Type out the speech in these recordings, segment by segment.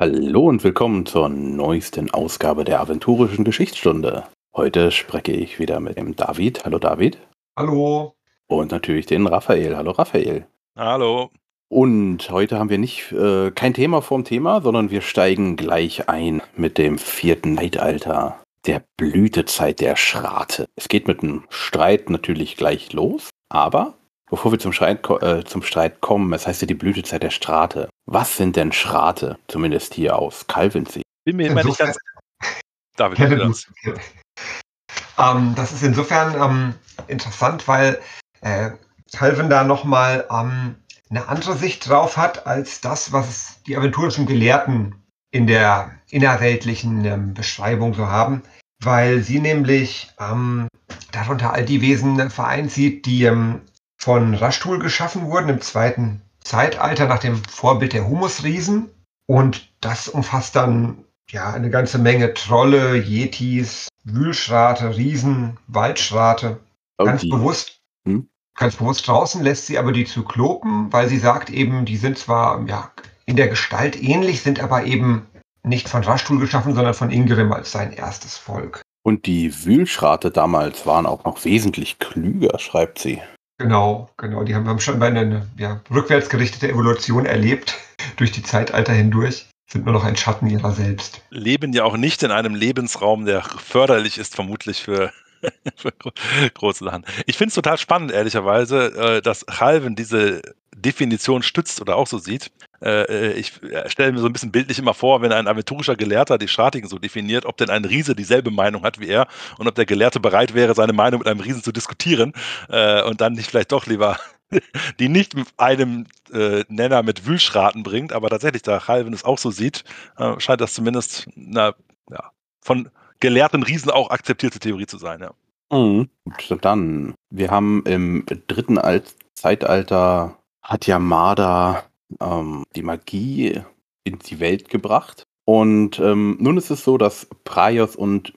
Hallo und willkommen zur neuesten Ausgabe der Aventurischen Geschichtsstunde. Heute spreche ich wieder mit dem David. Hallo David. Hallo. Und natürlich den Raphael. Hallo Raphael. Hallo. Und heute haben wir nicht äh, kein Thema vorm Thema, sondern wir steigen gleich ein mit dem vierten Zeitalter, der Blütezeit der Schrate. Es geht mit einem Streit natürlich gleich los, aber bevor wir zum Streit, äh, zum Streit kommen, es heißt ja die Blütezeit der Strate. Was sind denn Schrate, zumindest hier aus Calvinsee? Bin mir immer nicht ganz. David, ja, das. Ähm, das ist insofern ähm, interessant, weil äh, Calvin da nochmal ähm, eine andere Sicht drauf hat als das, was die aventurischen Gelehrten in der innerweltlichen ähm, Beschreibung so haben, weil sie nämlich ähm, darunter all die Wesen vereint sieht, die ähm, von Rashtul geschaffen wurden im zweiten Zeitalter nach dem Vorbild der Humusriesen. Und das umfasst dann ja eine ganze Menge Trolle, Yetis, Wühlschrate, Riesen, Waldschrate. Okay. Ganz bewusst hm? Ganz bewusst draußen lässt sie aber die Zyklopen, weil sie sagt eben, die sind zwar ja, in der Gestalt ähnlich, sind aber eben nicht von Raschtul geschaffen, sondern von Ingrim als sein erstes Volk. Und die Wühlschrate damals waren auch noch wesentlich klüger, schreibt sie. Genau, genau. Die haben, haben schon eine, eine ja, rückwärtsgerichtete Evolution erlebt, durch die Zeitalter hindurch. Sind nur noch ein Schatten ihrer selbst. Leben ja auch nicht in einem Lebensraum, der förderlich ist, vermutlich für Große Sachen. Ich finde es total spannend, ehrlicherweise, äh, dass Halven diese Definition stützt oder auch so sieht. Äh, äh, ich stelle mir so ein bisschen bildlich immer vor, wenn ein aventurischer Gelehrter die Schratigen so definiert, ob denn ein Riese dieselbe Meinung hat wie er und ob der Gelehrte bereit wäre, seine Meinung mit einem Riesen zu diskutieren und dann nicht vielleicht doch lieber die nicht mit einem äh, Nenner mit Wühlschraten bringt, aber tatsächlich, da Halven es auch so sieht, äh, scheint das zumindest na, ja, von gelehrten Riesen auch akzeptierte Theorie zu sein, ja. Mhm. Dann, wir haben im dritten Alt Zeitalter hat Yamada ähm, die Magie in die Welt gebracht. Und ähm, nun ist es so, dass Praios und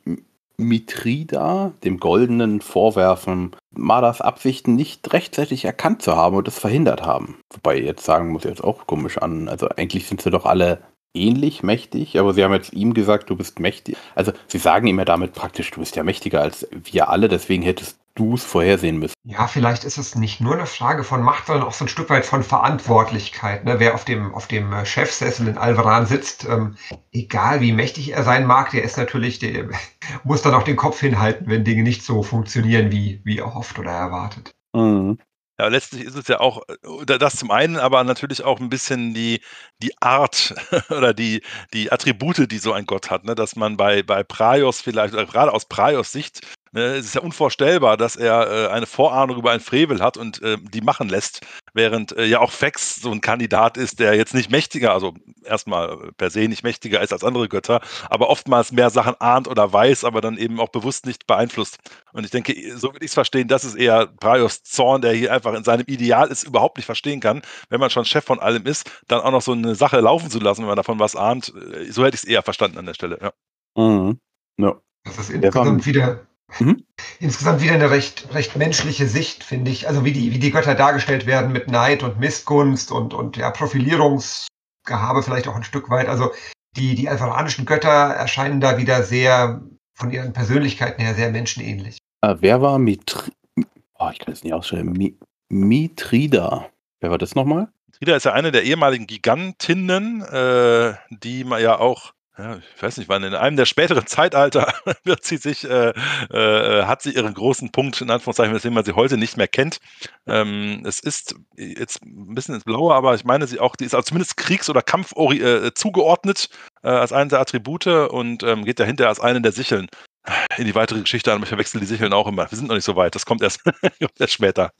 Mitrida dem Goldenen vorwerfen, Madas Absichten nicht rechtzeitig erkannt zu haben und es verhindert haben. Wobei jetzt sagen muss jetzt auch komisch an. Also eigentlich sind sie doch alle ähnlich mächtig, aber sie haben jetzt ihm gesagt, du bist mächtig. Also sie sagen ihm ja damit praktisch, du bist ja mächtiger als wir alle, deswegen hättest du es vorhersehen müssen. Ja, vielleicht ist es nicht nur eine Frage von Macht, sondern auch so ein Stück weit von Verantwortlichkeit. Ne? Wer auf dem, auf dem äh, Chefsessel in Alvaran sitzt, ähm, egal wie mächtig er sein mag, der ist natürlich, der muss dann auch den Kopf hinhalten, wenn Dinge nicht so funktionieren, wie, wie er hofft oder erwartet. Mhm. Ja, letztlich ist es ja auch äh, das zum einen, aber natürlich auch ein bisschen die, die Art oder die, die Attribute, die so ein Gott hat, ne? dass man bei, bei Praios vielleicht, oder gerade aus Praios Sicht, es ist ja unvorstellbar, dass er äh, eine Vorahnung über einen Frevel hat und äh, die machen lässt, während äh, ja auch Fex so ein Kandidat ist, der jetzt nicht mächtiger, also erstmal per se nicht mächtiger ist als andere Götter, aber oftmals mehr Sachen ahnt oder weiß, aber dann eben auch bewusst nicht beeinflusst. Und ich denke, so würde ich es verstehen, das ist eher Braios Zorn, der hier einfach in seinem Ideal ist, überhaupt nicht verstehen kann, wenn man schon Chef von allem ist, dann auch noch so eine Sache laufen zu lassen, wenn man davon was ahnt. So hätte ich es eher verstanden an der Stelle. Ja. Mhm. Ja. Das ist insgesamt wieder Mhm. Insgesamt wieder eine recht, recht menschliche Sicht, finde ich. Also wie die, wie die Götter dargestellt werden mit Neid und Missgunst und, und ja, Profilierungsgehabe vielleicht auch ein Stück weit. Also die, die alvaranischen Götter erscheinen da wieder sehr von ihren Persönlichkeiten her sehr menschenähnlich. Äh, wer war Mitri oh, ich kann es nicht ausschreiben. Mi Mitrida. Wer war das nochmal? Mitrida ist ja eine der ehemaligen Gigantinnen, äh, die man ja auch ja, ich weiß nicht, wann in einem der späteren Zeitalter wird sie sich, äh, äh, hat sie ihren großen Punkt, in Anführungszeichen, weswegen man sie heute nicht mehr kennt. Ähm, es ist jetzt ein bisschen ins Blaue, aber ich meine sie auch, die ist also zumindest Kriegs- oder Kampf äh, zugeordnet äh, als eine der Attribute und ähm, geht dahinter als eine der Sicheln in die weitere Geschichte an. Ich verwechsel die Sicheln auch immer. Wir sind noch nicht so weit, das kommt erst, erst später.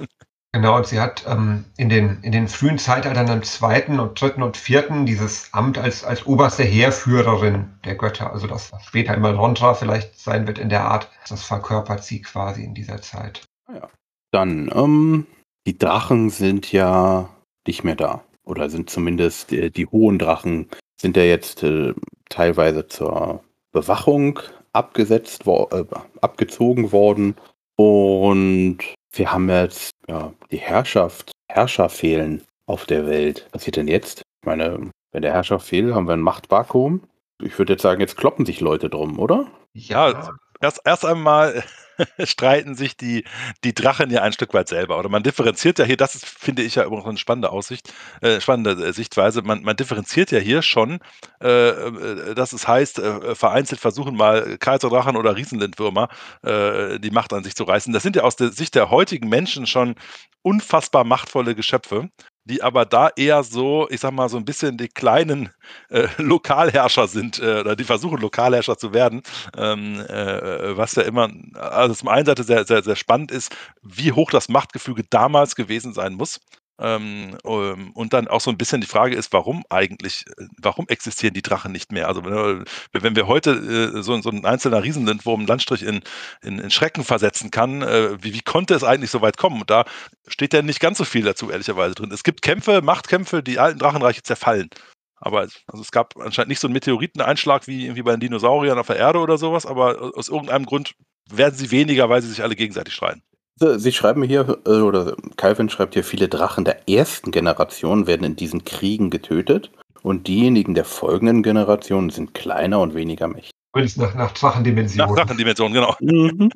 Genau, und sie hat ähm, in, den, in den frühen Zeitaltern im zweiten und dritten und vierten dieses Amt als, als oberste Heerführerin der Götter, also das, später immer Rondra vielleicht sein wird in der Art, das verkörpert sie quasi in dieser Zeit. Ah ja. Dann, ähm, die Drachen sind ja nicht mehr da. Oder sind zumindest die, die hohen Drachen sind ja jetzt äh, teilweise zur Bewachung abgesetzt, wo, äh, abgezogen worden. Und wir haben jetzt ja, die Herrschaft, Herrscher fehlen auf der Welt. Was passiert denn jetzt? Ich meine, Wenn der Herrscher fehlt, haben wir ein Machtvakuum. Ich würde jetzt sagen, jetzt kloppen sich Leute drum, oder? Ja, erst, erst einmal streiten sich die, die Drachen ja ein Stück weit selber. Oder man differenziert ja hier, das ist, finde ich ja noch eine spannende Aussicht, äh, spannende äh, Sichtweise. Man, man differenziert ja hier schon, äh, äh dass es heißt, äh, vereinzelt versuchen mal Kaiserdrachen oder Riesenlindwürmer äh, die Macht an sich zu reißen. Das sind ja aus der Sicht der heutigen Menschen schon unfassbar machtvolle Geschöpfe die aber da eher so, ich sag mal, so ein bisschen die kleinen äh, Lokalherrscher sind äh, oder die versuchen, Lokalherrscher zu werden, ähm, äh, was ja immer, also zum einen Seite sehr, sehr, sehr spannend ist, wie hoch das Machtgefüge damals gewesen sein muss. Ähm, ähm, und dann auch so ein bisschen die Frage ist, warum eigentlich, äh, warum existieren die Drachen nicht mehr? Also wenn, wenn wir heute äh, so, so ein einzelner Riesenlindwurm einen Landstrich in, in, in Schrecken versetzen kann, äh, wie, wie konnte es eigentlich so weit kommen? Und da steht ja nicht ganz so viel dazu, ehrlicherweise drin. Es gibt Kämpfe, Machtkämpfe, die alten Drachenreiche zerfallen. Aber also es gab anscheinend nicht so einen Meteoriteneinschlag wie irgendwie bei den Dinosauriern auf der Erde oder sowas, aber aus irgendeinem Grund werden sie weniger, weil sie sich alle gegenseitig streiten. Sie schreiben hier, äh, oder Calvin schreibt hier, viele Drachen der ersten Generation werden in diesen Kriegen getötet und diejenigen der folgenden Generationen sind kleiner und weniger mächtig. Übrigens nach, nach Drachendimensionen. Nach Drachendimensionen, genau. Mhm.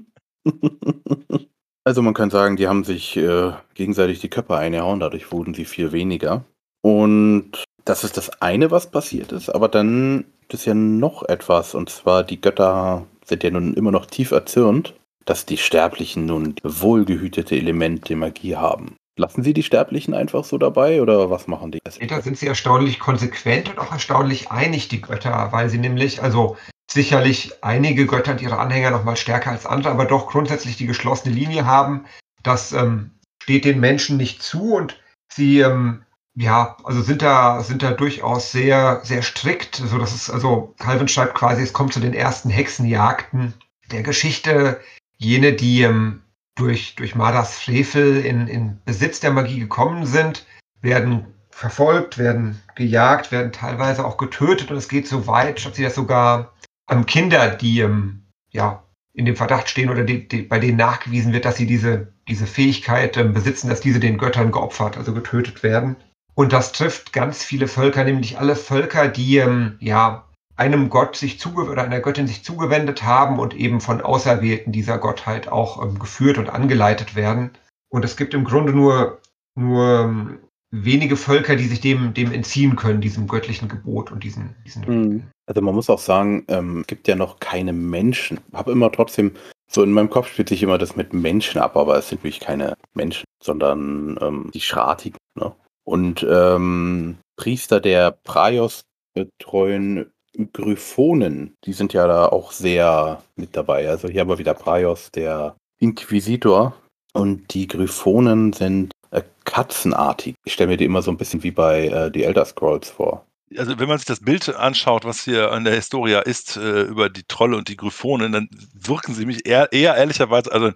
also man kann sagen, die haben sich äh, gegenseitig die Köpfe eingehauen, dadurch wurden sie viel weniger. Und das ist das eine, was passiert ist, aber dann ist ja noch etwas, und zwar die Götter sind ja nun immer noch tief erzürnt dass die Sterblichen nun wohlgehütete Elemente Magie haben. Lassen Sie die Sterblichen einfach so dabei oder was machen die? Da sind sie erstaunlich konsequent und auch erstaunlich einig, die Götter, weil sie nämlich, also sicherlich einige Götter und ihre Anhänger noch mal stärker als andere, aber doch grundsätzlich die geschlossene Linie haben. Das ähm, steht den Menschen nicht zu und sie ähm, ja, also sind da, sind da durchaus sehr, sehr strikt. So dass es, also Calvin schreibt quasi, es kommt zu den ersten Hexenjagden der Geschichte jene, die ähm, durch, durch Madas Frevel in, in Besitz der Magie gekommen sind, werden verfolgt, werden gejagt, werden teilweise auch getötet und es geht so weit, dass sie das sogar an Kinder, die ähm, ja in dem Verdacht stehen oder die, die, bei denen nachgewiesen wird, dass sie diese, diese Fähigkeit ähm, besitzen, dass diese den Göttern geopfert, also getötet werden. Und das trifft ganz viele Völker, nämlich alle Völker, die ähm, ja einem Gott sich zuge oder einer Göttin sich zugewendet haben und eben von Auserwählten dieser Gottheit auch ähm, geführt und angeleitet werden. Und es gibt im Grunde nur, nur ähm, wenige Völker, die sich dem, dem entziehen können, diesem göttlichen Gebot und diesen. diesen mhm. also man muss auch sagen, ähm, es gibt ja noch keine Menschen. Habe immer trotzdem, so in meinem Kopf spielt sich immer das mit Menschen ab, aber es sind wirklich keine Menschen, sondern ähm, die Schratigen. Ne? Und ähm, Priester der Praios betreuen Gryphonen, die sind ja da auch sehr mit dabei. Also hier haben wir wieder Praios, der Inquisitor. Und die Gryphonen sind äh, katzenartig. Ich stelle mir die immer so ein bisschen wie bei äh, The Elder Scrolls vor. Also wenn man sich das Bild anschaut, was hier an der Historia ist, äh, über die Trolle und die Gryphonen, dann wirken sie mich eher, eher ehrlicherweise, also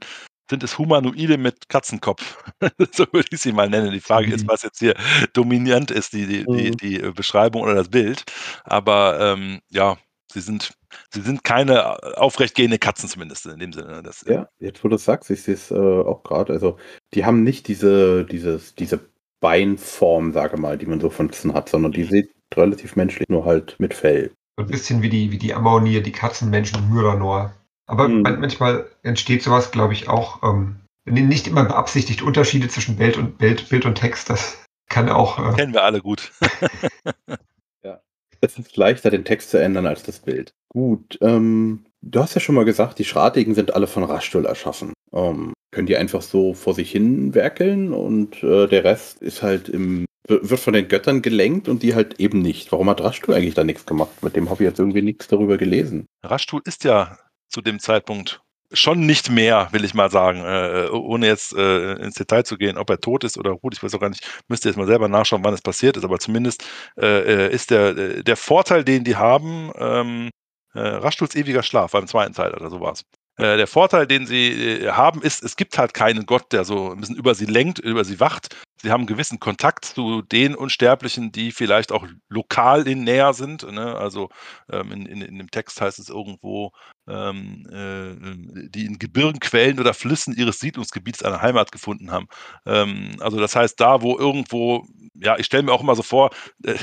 sind es Humanoide mit Katzenkopf. so würde ich sie mal nennen. Die Frage mhm. ist, was jetzt hier dominant ist, die, die, mhm. die, die, Beschreibung oder das Bild. Aber ähm, ja, sie sind, sie sind keine aufrechtgehende Katzen zumindest in dem Sinne. Das, äh ja, jetzt wo du sagst, ich sehe es äh, auch gerade. Also die haben nicht diese, dieses, diese Beinform, sage mal, die man so von Katzen hat, sondern die sieht relativ menschlich, nur halt mit Fell. Ein bisschen wie die, wie die Ammonier, die Katzenmenschen Myranor. Aber mhm. manchmal entsteht sowas, glaube ich, auch ähm, nicht immer beabsichtigt Unterschiede zwischen Bild und Bild, Bild und Text. Das kann auch. Äh Kennen wir alle gut. ja. Es ist leichter, den Text zu ändern als das Bild. Gut, ähm, du hast ja schon mal gesagt, die Schratigen sind alle von Raschtul erschaffen. Ähm, können die einfach so vor sich hin werkeln und äh, der Rest ist halt im wird von den Göttern gelenkt und die halt eben nicht. Warum hat Raschtul eigentlich da nichts gemacht? Mit dem habe ich jetzt irgendwie nichts darüber gelesen. Raschtul ist ja zu dem Zeitpunkt schon nicht mehr, will ich mal sagen, äh, ohne jetzt äh, ins Detail zu gehen, ob er tot ist oder gut, ich weiß auch gar nicht, müsste jetzt mal selber nachschauen, wann es passiert ist, aber zumindest äh, äh ist der, äh, der Vorteil, den die haben, ähm, äh, Raschtuls ewiger Schlaf beim zweiten Zeitalter, so war es. Äh, der Vorteil, den sie haben, ist, es gibt halt keinen Gott, der so ein bisschen über sie lenkt, über sie wacht, sie haben einen gewissen Kontakt zu den Unsterblichen, die vielleicht auch lokal in näher sind. Ne? Also ähm, in, in, in, dem Text heißt es irgendwo, ähm, äh, die in Gebirgen, Quellen oder Flüssen ihres Siedlungsgebiets eine Heimat gefunden haben. Ähm, also das heißt, da, wo irgendwo, ja, ich stelle mir auch immer so vor, äh,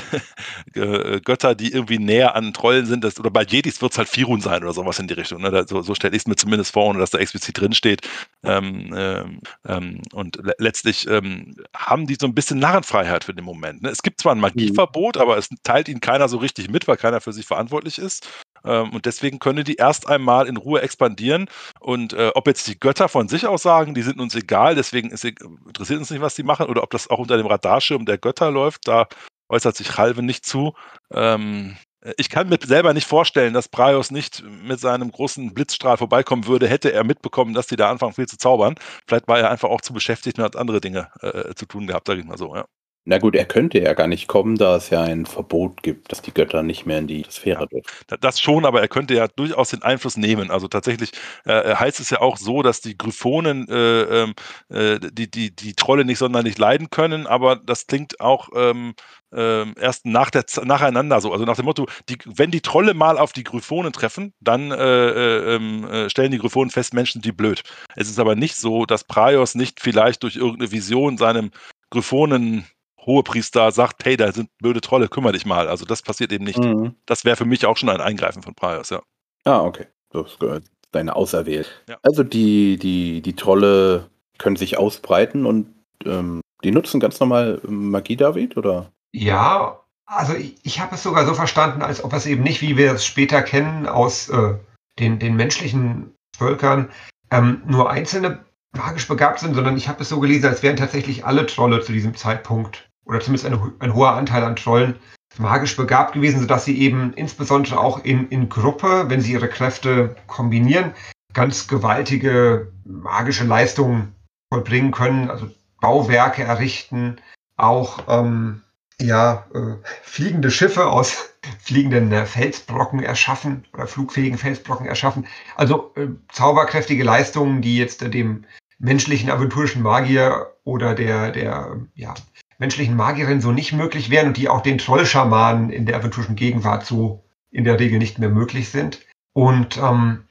äh, Götter, die irgendwie näher an Trollen sind, das, oder bei Jedis wird es halt Firun sein oder sowas in die Richtung. Ne? Da, so, so stelle ich es mir zumindest vor, ohne dass da explizit drin steht. Ähm, ähm, ähm und le letztlich ähm, haben die so ein bisschen Narrenfreiheit für den Moment. Ne? Es gibt zwar ein mhm. Magieverbot, aber es teilt ihnen keiner so richtig mit, weil keiner für sich verantwortlich ist. Ähm, und deswegen können die erst einmal in Ruhe expandieren. Und äh, ob jetzt die Götter von sich aus sagen, die sind uns egal, deswegen ist, interessiert uns nicht, was die machen, oder ob das auch unter dem Radarschirm der Götter läuft, da äußert sich Halve nicht zu. Ähm, ich kann mir selber nicht vorstellen, dass Braios nicht mit seinem großen Blitzstrahl vorbeikommen würde, hätte er mitbekommen, dass die da anfangen viel zu zaubern. Vielleicht war er einfach auch zu beschäftigt und hat andere Dinge äh, zu tun gehabt, sage ich mal so, ja. Na gut, er könnte ja gar nicht kommen, da es ja ein Verbot gibt, dass die Götter nicht mehr in die Sphäre dürfen. Das schon, aber er könnte ja durchaus den Einfluss nehmen. Also tatsächlich äh, heißt es ja auch so, dass die Gryphonen äh, ähm, äh, die, die, die Trolle nicht sonderlich leiden können, aber das klingt auch ähm, ähm, erst nach der, nacheinander so. Also nach dem Motto, die, wenn die Trolle mal auf die Gryphonen treffen, dann äh, äh, ähm, äh, stellen die Gryphonen fest, Menschen die blöd. Es ist aber nicht so, dass Praios nicht vielleicht durch irgendeine Vision seinem Gryphonen Hohepriester sagt, hey, da sind blöde Trolle, kümmere dich mal. Also das passiert eben nicht. Mhm. Das wäre für mich auch schon ein Eingreifen von Praios, ja. Ah, okay. Das gehört deine Auserwählt. Ja. Also die, die, die Trolle können sich ausbreiten und ähm, die nutzen ganz normal Magie, David, oder? Ja, also ich, ich habe es sogar so verstanden, als ob es eben nicht, wie wir es später kennen, aus äh, den, den menschlichen Völkern ähm, nur einzelne magisch begabt sind, sondern ich habe es so gelesen, als wären tatsächlich alle Trolle zu diesem Zeitpunkt oder zumindest ein, ein hoher Anteil an Trollen magisch begabt gewesen, sodass sie eben insbesondere auch in, in Gruppe, wenn sie ihre Kräfte kombinieren, ganz gewaltige magische Leistungen vollbringen können, also Bauwerke errichten, auch ähm, ja, äh, fliegende Schiffe aus fliegenden äh, Felsbrocken erschaffen oder flugfähigen Felsbrocken erschaffen. Also äh, zauberkräftige Leistungen, die jetzt äh, dem menschlichen aventurischen Magier oder der, der ja, menschlichen Magierin so nicht möglich wären und die auch den Trollschamanen in der aventurischen Gegenwart so in der Regel nicht mehr möglich sind. Und ähm,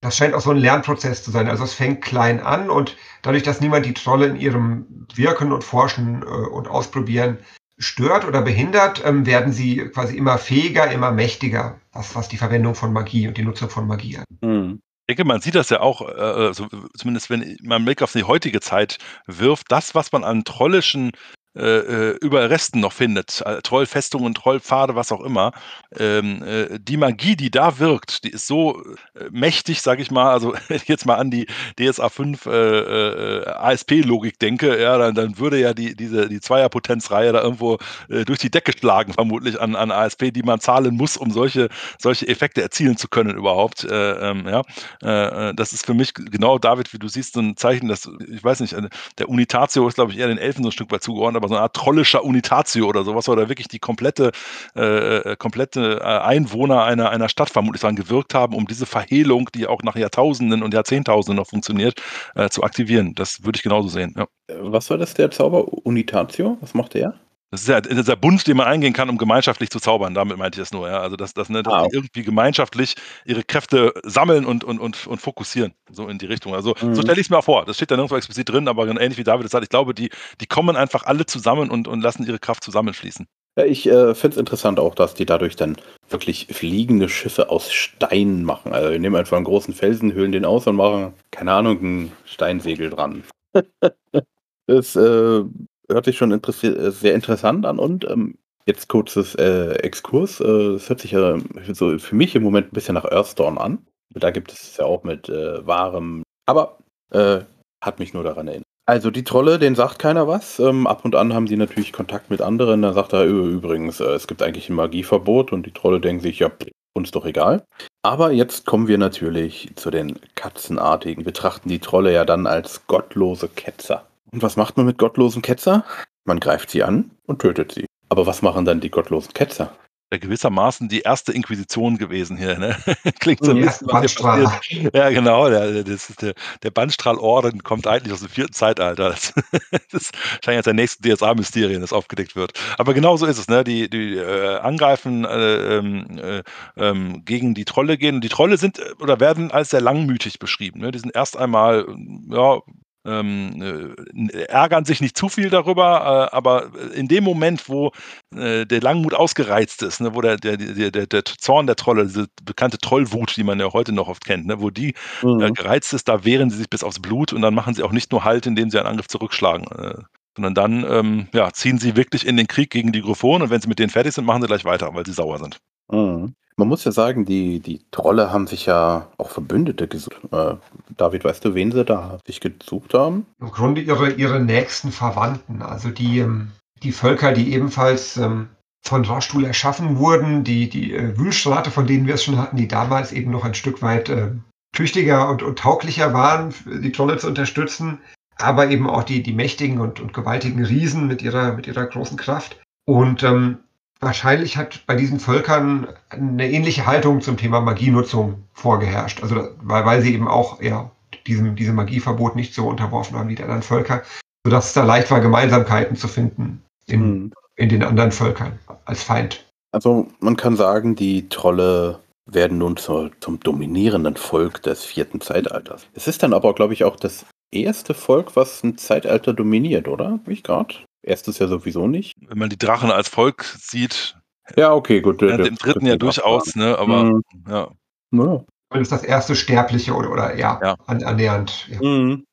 das scheint auch so ein Lernprozess zu sein. Also es fängt klein an und dadurch, dass niemand die Trolle in ihrem Wirken und Forschen äh, und Ausprobieren stört oder behindert, ähm, werden sie quasi immer fähiger, immer mächtiger, was, was die Verwendung von Magie und die Nutzung von Magie angeht. Mhm. Ich denke, man sieht das ja auch, äh, also zumindest wenn man Blick auf die heutige Zeit wirft, das, was man an trollischen äh, äh, Überresten noch findet, äh, Trollfestungen, Trollpfade, was auch immer, ähm, äh, die Magie, die da wirkt, die ist so äh, mächtig, sage ich mal, also wenn ich jetzt mal an die DSA 5 äh, ASP-Logik denke, ja, dann, dann, würde ja die, diese, die Zweierpotenzreihe da irgendwo durch die Decke schlagen, vermutlich an, an ASP, die man zahlen muss, um solche, solche Effekte erzielen zu können überhaupt. Ähm, ja. das ist für mich genau, David, wie du siehst, so ein Zeichen, dass, ich weiß nicht, der Unitatio ist, glaube ich, eher den Elfen so ein Stück weit zugeordnet, aber so eine Art trollischer Unitatio oder sowas, oder wirklich die komplette, äh, äh, komplette äh, Einwohner einer, einer Stadt vermutlich sagen, gewirkt haben, um diese Verhehlung, die auch nach Jahrtausenden und Jahrzehntausenden noch funktioniert, äh, zu aktivieren. Das würde ich genauso sehen. Ja. Was war das, der Zauber Unitatio? Was macht der? Das ist ja dieser Bund, den man eingehen kann, um gemeinschaftlich zu zaubern. Damit meinte ich das nur. Ja? Also, dass, dass, ne, dass ah. die irgendwie gemeinschaftlich ihre Kräfte sammeln und, und, und, und fokussieren. So in die Richtung. Also, mhm. so stelle ich es mir auch vor. Das steht da nirgendwo explizit drin, aber ähnlich wie David das sagt, ich glaube, die, die kommen einfach alle zusammen und, und lassen ihre Kraft zusammenfließen. Ja, ich äh, finde es interessant auch, dass die dadurch dann wirklich fliegende Schiffe aus Stein machen. Also, wir nehmen einfach einen großen Felsen, höhlen den aus und machen, keine Ahnung, ein Steinsegel dran. das äh, hört sich schon interessi äh, sehr interessant an und ähm, jetzt kurzes äh, Exkurs. Äh, es hört sich ja so für mich im Moment ein bisschen nach Earthdawn an. Da gibt es ja auch mit äh, wahrem, aber äh, hat mich nur daran erinnert. Also die Trolle, denen sagt keiner was. Ähm, ab und an haben sie natürlich Kontakt mit anderen. Da sagt er übrigens, äh, es gibt eigentlich ein Magieverbot und die Trolle denken sich, ja, uns doch egal. Aber jetzt kommen wir natürlich zu den Katzenartigen. Betrachten die Trolle ja dann als gottlose Ketzer. Und was macht man mit gottlosen Ketzer? Man greift sie an und tötet sie. Aber was machen dann die gottlosen Ketzer? ja gewissermaßen die erste Inquisition gewesen hier. Ne? Klingt so ein Ja, bisschen, passiert. Ja, genau. Der, das ist der, der Bandstrahlorden kommt eigentlich aus dem vierten Zeitalter. Das, das ist wahrscheinlich als der nächste DSA-Mysterien, das aufgedeckt wird. Aber genau so ist es. Ne? Die, die äh, angreifen äh, ähm, äh, ähm, gegen die Trolle gehen. Und die Trolle sind äh, oder werden als sehr langmütig beschrieben. Ne? Die sind erst einmal ja, ähm, äh, ärgern sich nicht zu viel darüber, äh, aber in dem Moment, wo äh, der Langmut ausgereizt ist, ne, wo der, der, der, der, der Zorn der Trolle, diese bekannte Trollwut, die man ja heute noch oft kennt, ne, wo die äh, Mhm. gereizt ist, da wehren sie sich bis aufs Blut und dann machen sie auch nicht nur Halt, indem sie einen Angriff zurückschlagen, äh, sondern dann ähm, ja, ziehen sie wirklich in den Krieg gegen die Gryphonen und wenn sie mit denen fertig sind, machen sie gleich weiter, weil sie sauer sind. Mhm. Man muss ja sagen, die, die Trolle haben sich ja auch Verbündete gesucht. Äh, David, weißt du, wen sie da sich gesucht haben? Im Grunde ihre, ihre nächsten Verwandten, also die, ähm, die Völker, die ebenfalls ähm, von Rastul erschaffen wurden, die, die äh, Wühlstrate, von denen wir es schon hatten, die damals eben noch ein Stück weit äh, tüchtiger und, und tauglicher waren, die Trolle zu unterstützen, aber eben auch die, die mächtigen und, und gewaltigen Riesen mit ihrer, mit ihrer großen Kraft. Und ähm, wahrscheinlich hat bei diesen Völkern eine ähnliche Haltung zum Thema Magienutzung vorgeherrscht. Also weil, weil sie eben auch ja, diesem, diesem Magieverbot nicht so unterworfen haben wie die anderen Völker, sodass es da leicht war, Gemeinsamkeiten zu finden in, Mhm. in den anderen Völkern als Feind. Also man kann sagen, die Trolle werden nun zur, zum dominierenden Volk des vierten Zeitalters. Es ist dann aber, glaube ich, auch das erste Volk, was ein Zeitalter dominiert, oder? Wie ich gerade? Erstes ja sowieso nicht. Wenn man die Drachen als Volk sieht, Ja, okay, gut. ja, das im dritten ja durchaus, ne, aber Mhm. ja. Ja. Das ist das erste Sterbliche oder, oder ja, Ja. An, annähernd ja, Mhm.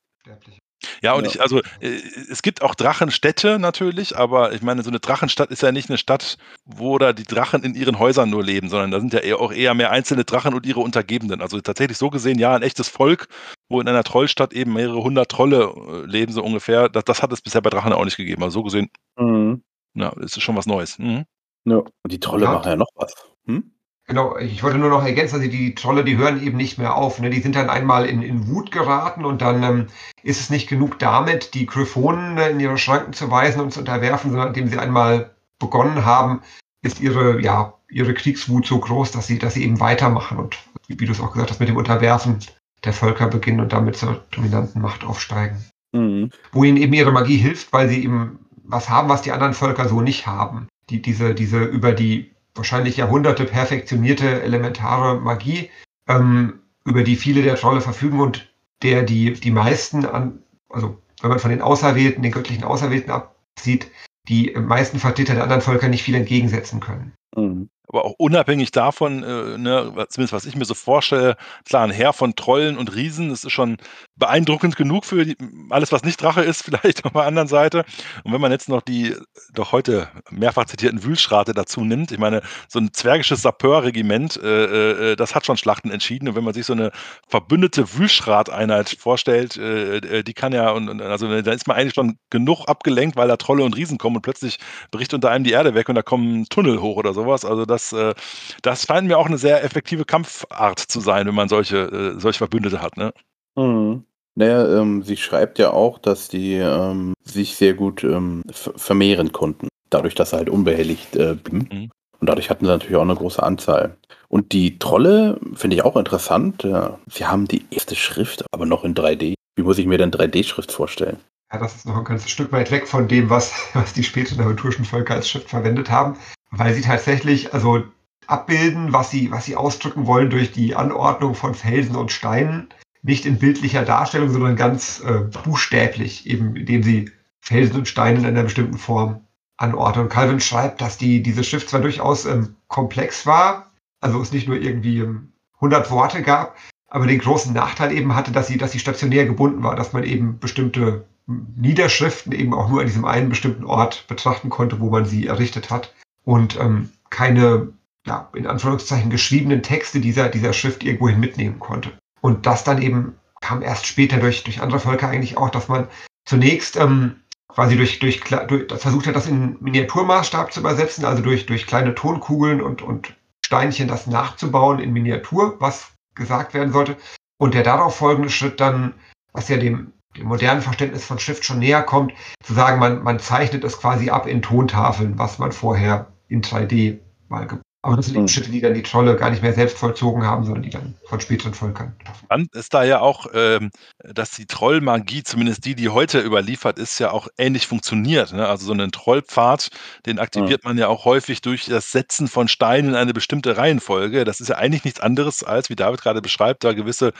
Ja, und Ja. ich, also, äh, es gibt auch Drachenstädte natürlich, aber ich meine, so eine Drachenstadt ist ja nicht eine Stadt, wo da die Drachen in ihren Häusern nur leben, sondern da sind ja eher auch eher mehr einzelne Drachen und ihre Untergebenen. Also tatsächlich so gesehen, ja, ein echtes Volk, wo in einer Trollstadt eben mehrere hundert Trolle äh, leben, so ungefähr. Das, das hat es bisher bei Drachen auch nicht gegeben. Also so gesehen, Mhm. ja, das ist schon was Neues. Mhm. Ja. Und die Trolle Ja. machen ja noch was. Hm? Genau, ich wollte nur noch ergänzen, also die Trolle, die hören eben nicht mehr auf. Ne? Die sind dann einmal in, in Wut geraten und dann ähm, ist es nicht genug damit, die Gryphonen äh, in ihre Schranken zu weisen und zu unterwerfen, sondern indem sie einmal begonnen haben, ist ihre, ja, ihre Kriegswut so groß, dass sie, dass sie eben weitermachen und wie, wie du es auch gesagt hast, mit dem Unterwerfen der Völker beginnen und damit zur dominanten Macht aufsteigen. Mhm. Wo ihnen eben ihre Magie hilft, weil sie eben was haben, was die anderen Völker so nicht haben. Die, diese, diese über die wahrscheinlich Jahrhunderte perfektionierte elementare Magie, ähm, über die viele der Trolle verfügen und der die, die meisten an, also wenn man von den Auserwählten, den göttlichen Auserwählten absieht, die meisten Vertreter der anderen Völker nicht viel entgegensetzen können. Mhm. Aber auch unabhängig davon, äh, ne, zumindest was ich mir so vorstelle, klar, ein Heer von Trollen und Riesen, das ist schon beeindruckend genug für die, alles, was nicht Drache ist, vielleicht auf der anderen Seite. Und wenn man jetzt noch die doch heute mehrfach zitierten Wühlschrate dazu nimmt, ich meine, so ein zwergisches Sapeur-Regiment, äh, äh, das hat schon Schlachten entschieden. Und wenn man sich so eine verbündete Wühlschrat-Einheit vorstellt, äh, äh, die kann ja, und, und also da ist man eigentlich schon genug abgelenkt, weil da Trolle und Riesen kommen und plötzlich bricht unter einem die Erde weg und da kommen Tunnel hoch oder sowas. Also das, äh, das scheint mir auch eine sehr effektive Kampfart zu sein, wenn man solche, äh, solche Verbündete hat. Ne? Mhm. Naja, ähm, sie schreibt ja auch, dass die ähm, sich sehr gut ähm, ver- vermehren konnten. Dadurch, dass sie halt unbehelligt äh, blieben. Mhm. Und dadurch hatten sie natürlich auch eine große Anzahl. Und die Trolle finde ich auch interessant. Ja, sie haben die erste Schrift, aber noch in 3D. Wie muss ich mir denn 3D-Schrift vorstellen? Ja, das ist noch ein ganzes Stück weit weg von dem, was, was die späteren aventurischen Völker als Schrift verwendet haben, weil sie tatsächlich also abbilden, was sie, was sie ausdrücken wollen durch die Anordnung von Felsen und Steinen, nicht in bildlicher Darstellung, sondern ganz äh, buchstäblich, eben indem sie Felsen und Steine in einer bestimmten Form anordnen. Und Calvin schreibt, dass die, diese Schrift zwar durchaus ähm, komplex war, also es nicht nur irgendwie ähm, 100 Worte gab, aber den großen Nachteil eben hatte, dass sie, dass sie stationär gebunden war, dass man eben bestimmte Niederschriften eben auch nur an diesem einen bestimmten Ort betrachten konnte, wo man sie errichtet hat und ähm, keine, ja, in Anführungszeichen geschriebenen Texte dieser, dieser Schrift irgendwohin mitnehmen konnte. Und das dann eben kam erst später durch, durch andere Völker eigentlich auch, dass man zunächst ähm, quasi durch, durch, durch versucht hat, das in Miniaturmaßstab zu übersetzen, also durch, durch kleine Tonkugeln und, und Steinchen das nachzubauen in Miniatur, was gesagt werden sollte. Und der darauf folgende Schritt dann, was ja dem, dem modernen Verständnis von Schrift schon näher kommt, zu sagen, man, man zeichnet es quasi ab in Tontafeln, was man vorher in 3D mal Aber das sind eben Schritte, die dann die Trolle gar nicht mehr selbst vollzogen haben, sondern die dann von späteren Völkern. Spannend ist da ja auch, ähm, dass die Trollmagie, zumindest die, die heute überliefert ist, ja auch ähnlich funktioniert. Ne? Also so einen Trollpfad, den aktiviert man ja auch häufig durch das Setzen von Steinen in eine bestimmte Reihenfolge. Das ist ja eigentlich nichts anderes, als, wie David gerade beschreibt, da gewisse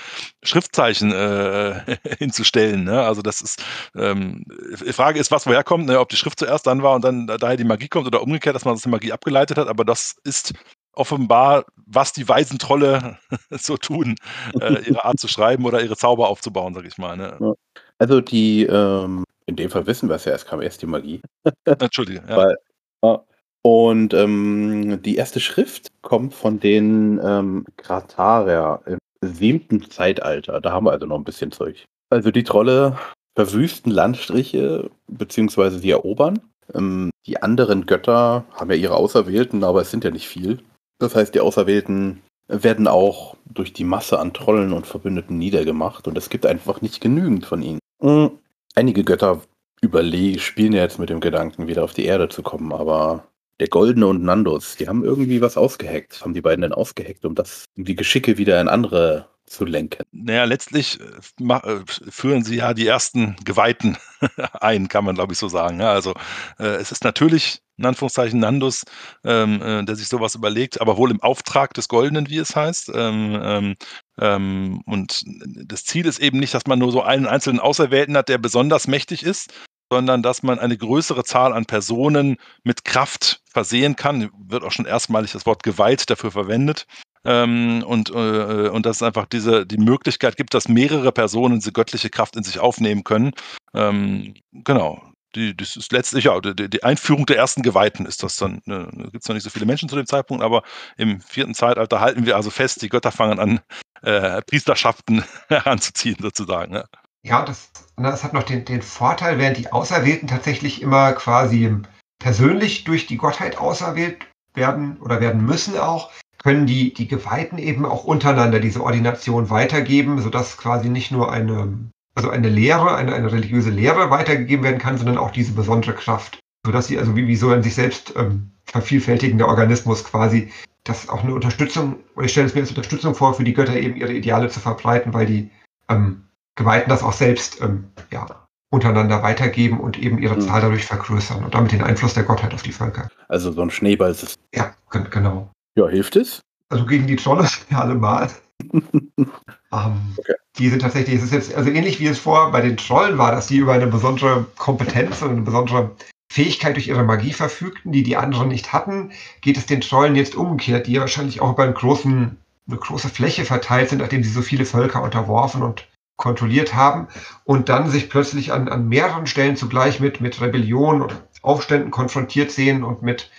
Schriftzeichen äh, hinzustellen. Ne? Also das ist, ähm, die Frage ist, was woher kommt, ne? ob die Schrift zuerst dann war und dann daher die Magie kommt oder umgekehrt, dass man das die Magie abgeleitet hat, aber das ist offenbar, was die weisen Trolle so tun, äh, ihre Art zu schreiben oder ihre Zauber aufzubauen, sag ich mal. Ne? Also die, ähm, in dem Fall wissen wir es ja, es kam erst die Magie. Entschuldige, ja. Weil, äh, und ähm, die erste Schrift kommt von den ähm, Kratarer im siebten Zeitalter. Da haben wir also noch ein bisschen Zeug. Also die Trolle verwüsten Landstriche, beziehungsweise sie erobern. Ähm, die anderen Götter haben ja ihre Auserwählten, aber es sind ja nicht viel. Das heißt, die Auserwählten werden auch durch die Masse an Trollen und Verbündeten niedergemacht und es gibt einfach nicht genügend von ihnen. Mhm. Einige Götter überlegen, spielen ja jetzt mit dem Gedanken, wieder auf die Erde zu kommen, aber der Goldene und Nandus, die haben irgendwie was ausgeheckt. Haben die beiden denn ausgeheckt, um das, die Geschicke wieder in andere zu lenken? Naja, letztlich äh, äh, führen sie ja die ersten Geweihten ein, kann man glaube ich so sagen. Ja, also äh, es ist natürlich in Anführungszeichen Nandus, ähm, äh, der sich sowas überlegt, aber wohl im Auftrag des Goldenen, wie es heißt. Ähm, ähm, ähm und das Ziel ist eben nicht, dass man nur so einen einzelnen Auserwählten hat, der besonders mächtig ist, sondern dass man eine größere Zahl an Personen mit Kraft versehen kann. Wird auch schon erstmalig das Wort geweiht dafür verwendet. Ähm, und, äh, und dass es einfach diese, die Möglichkeit gibt, dass mehrere Personen diese göttliche Kraft in sich aufnehmen können. Ähm, genau. Die, das ist letztlich, ja, die, die, Einführung der ersten Geweihten ist das dann. Ne, da gibt es noch nicht so viele Menschen zu dem Zeitpunkt, aber im vierten Zeitalter halten wir also fest, die Götter fangen an, äh, Priesterschaften heranzuziehen, sozusagen. Ja. Ja, das, das hat noch den, den Vorteil, während die Auserwählten tatsächlich immer quasi persönlich durch die Gottheit auserwählt werden oder werden müssen auch, können die, die Geweihten eben auch untereinander diese Ordination weitergeben, sodass quasi nicht nur eine, also eine Lehre, eine, eine religiöse Lehre weitergegeben werden kann, sondern auch diese besondere Kraft. Sodass sie also wie, wie so ein sich selbst ähm, vervielfältigender Organismus quasi, das auch eine Unterstützung, oder ich stelle es mir als Unterstützung vor, für die Götter eben ihre Ideale zu verbreiten, weil die ähm, Geweihten das auch selbst ähm, ja, untereinander weitergeben und eben ihre mhm. Zahl dadurch vergrößern und damit den Einfluss der Gottheit auf die Völker. Also so ein Schneeballsystem. Ja, genau. Ja, hilft es? Also gegen die Trolle ja allemal. ähm, okay. Die sind tatsächlich, es ist jetzt also ähnlich wie es vorher bei den Trollen war, dass die über eine besondere Kompetenz und eine besondere Fähigkeit durch ihre Magie verfügten, die die anderen nicht hatten, geht es den Trollen jetzt umgekehrt, die ja wahrscheinlich auch über einen großen, eine große Fläche verteilt sind, nachdem sie so viele Völker unterworfen und kontrolliert haben und dann sich plötzlich an, an mehreren Stellen zugleich mit, mit Rebellion und Aufständen konfrontiert sehen und mit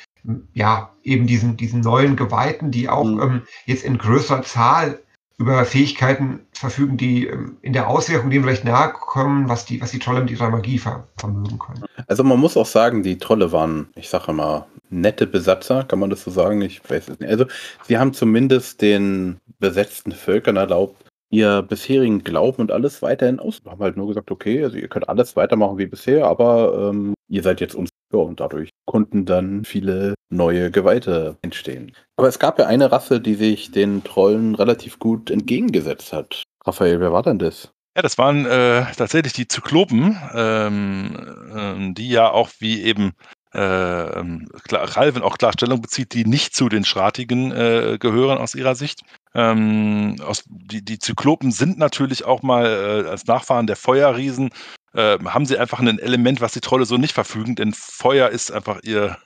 ja, eben diesen, diesen neuen Geweihten, die auch mhm. ähm, jetzt in größerer Zahl über Fähigkeiten verfügen, die ähm, in der Auswirkung dem vielleicht nahe kommen, was die, was die Trolle mit ihrer Magie ver vermögen können. Also man muss auch sagen, die Trolle waren, ich sage mal, nette Besatzer, kann man das so sagen? Ich weiß es nicht. Also sie haben zumindest den besetzten Völkern erlaubt, ihr bisherigen Glauben und alles weiterhin aus. Wir haben halt nur gesagt, okay, also ihr könnt alles weitermachen wie bisher, aber ähm, ihr seid jetzt uns. Ja, und dadurch konnten dann viele neue Geweihte entstehen. Aber es gab ja eine Rasse, die sich den Trollen relativ gut entgegengesetzt hat. Raphael, wer war denn das? Ja, das waren äh, tatsächlich die Zyklopen, ähm, äh, die ja auch wie eben äh, ähm, Ralven auch Klarstellung bezieht, die nicht zu den Schratigen äh, gehören aus ihrer Sicht. Ähm, aus, die, die Zyklopen sind natürlich auch mal äh, als Nachfahren der Feuerriesen, äh, haben sie einfach ein Element, was die Trolle so nicht verfügen, denn Feuer ist einfach ihr,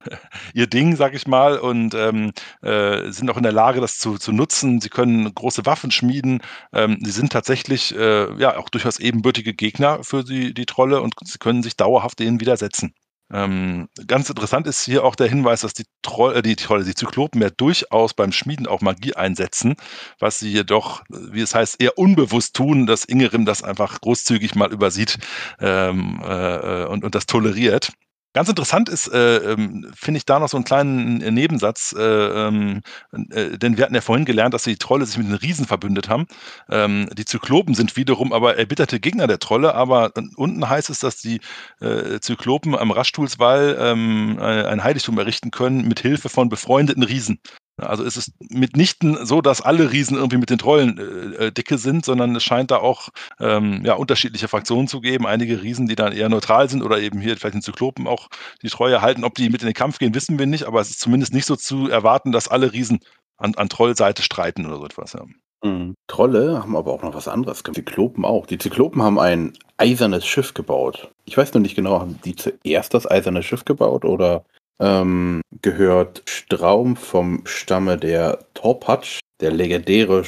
ihr Ding, sag ich mal, und ähm, äh, sind auch in der Lage, das zu, zu nutzen. Sie können große Waffen schmieden. Ähm, sie sind tatsächlich äh, ja auch durchaus ebenbürtige Gegner für die, die Trolle und sie können sich dauerhaft denen widersetzen. Ähm, ganz interessant ist hier auch der Hinweis, dass die Trolle, äh, die Trolle, die Zyklopen ja durchaus beim Schmieden auch Magie einsetzen, was sie jedoch, wie es heißt, eher unbewusst tun, dass Ingerim das einfach großzügig mal übersieht ähm, äh, und, und das toleriert. Ganz interessant ist, äh, ähm, finde ich da noch so einen kleinen äh, Nebensatz, äh, ähm, äh, denn wir hatten ja vorhin gelernt, dass die Trolle sich mit den Riesen verbündet haben. Ähm, die Zyklopen sind wiederum aber erbitterte Gegner der Trolle, aber unten heißt es, dass die äh, Zyklopen am Raschstulswall ähm, ein Heiligtum errichten können mit Hilfe von befreundeten Riesen. Also ist es mitnichten so, dass alle Riesen irgendwie mit den Trollen äh, äh, dicke sind, sondern es scheint da auch ähm, ja, unterschiedliche Fraktionen zu geben. Einige Riesen, die dann eher neutral sind oder eben hier vielleicht den Zyklopen auch die Treue halten. Ob die mit in den Kampf gehen, wissen wir nicht, aber es ist zumindest nicht so zu erwarten, dass alle Riesen an, an Trollseite streiten oder so etwas. Ja. Mhm. Trolle haben aber auch noch was anderes. Zyklopen auch. Die Zyklopen haben ein eisernes Schiff gebaut. Ich weiß noch nicht genau, haben die zuerst das eiserne Schiff gebaut oder ähm, gehört Straum vom Stamme der Torpatsch, der legendäre,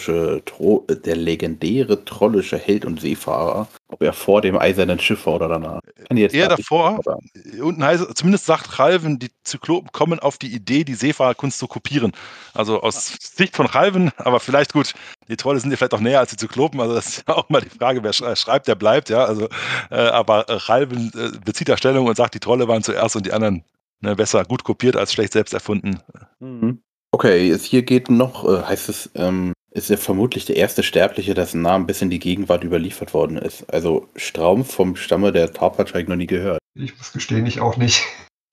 Tro der legendäre trollische Held und Seefahrer. Ob er vor dem eisernen Schiff war oder danach. Eher davor. Unten heißt, zumindest sagt Ralven, die Zyklopen kommen auf die Idee, die Seefahrerkunst zu kopieren. Also aus Sicht von Ralven, aber vielleicht gut, die Trolle sind ja vielleicht auch näher als die Zyklopen, also das ist ja auch mal die Frage, wer schreibt, der bleibt, ja. Also, äh, aber Ralven äh, bezieht da Stellung und sagt, die Trolle waren zuerst und die anderen Ne, besser gut kopiert als schlecht selbst erfunden. Mhm. Okay, es hier geht noch, äh, heißt es, ähm, ist er vermutlich der erste Sterbliche, dessen Namen bis in die Gegenwart überliefert worden ist. Also Straum vom Stamme der ich noch nie gehört. Ich muss gestehen, ich auch nicht.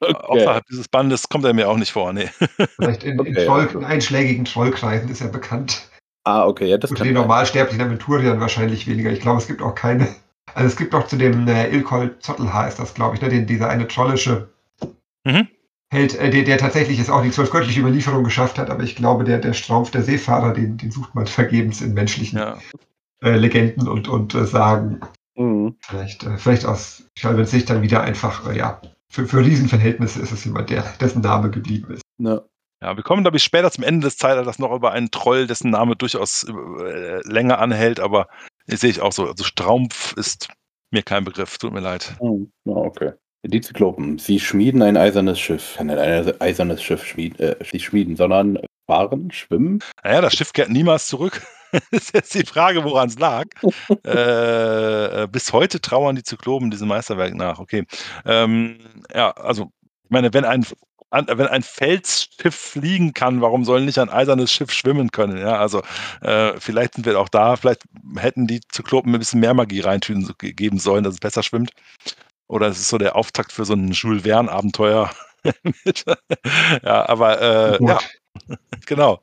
Okay. Außerhalb dieses Bandes kommt er mir auch nicht vor, nee. Vielleicht in, okay, in, Troll, in einschlägigen Trollkreisen ist er bekannt. Ah, okay, ja, das Für kann den normalsterblichen Aventuriern wahrscheinlich weniger. Ich glaube, es gibt auch keine. Also es gibt auch zu dem äh, Ilkol Zottelhaar ist das, glaube ich, ne, den, dieser eine trollische Mhm. Held, äh, der, der tatsächlich es auch die zwölfgöttliche Überlieferung geschafft hat, aber ich glaube, der, der Strampf, der Seefahrer, den, den sucht man vergebens in menschlichen ja. äh, Legenden und, und äh, Sagen. Mhm. Vielleicht, äh, vielleicht aus Schalvens Sicht dann wieder einfach, äh, ja, für, für Riesenverhältnisse ist es jemand, der, dessen Name geblieben ist. Ja. Ja, wir kommen, glaube ich, später zum Ende des Zeitalters noch über einen Troll, dessen Name durchaus äh, länger anhält, aber das sehe ich auch so. Also Strampf ist mir kein Begriff, tut mir leid. Oh, okay. Die Zyklopen, sie schmieden ein eisernes Schiff. Kann ein eisernes Schiff schmieden, äh, nicht schmieden, sondern fahren, schwimmen. Naja, das Schiff kehrt niemals zurück. das ist jetzt die Frage, woran es lag. Äh, äh, bis heute trauern die Zyklopen diesem Meisterwerk nach. Okay. Ähm, ja, also, ich meine, wenn ein wenn ein Felsschiff fliegen kann, warum soll nicht ein eisernes Schiff schwimmen können? Ja, also äh, vielleicht sind wir auch da, vielleicht hätten die Zyklopen ein bisschen mehr Magie reintun geben sollen, dass es besser schwimmt. Oder es ist so der Auftakt für so ein Jules Verne-Abenteuer. ja, aber äh, ja, genau.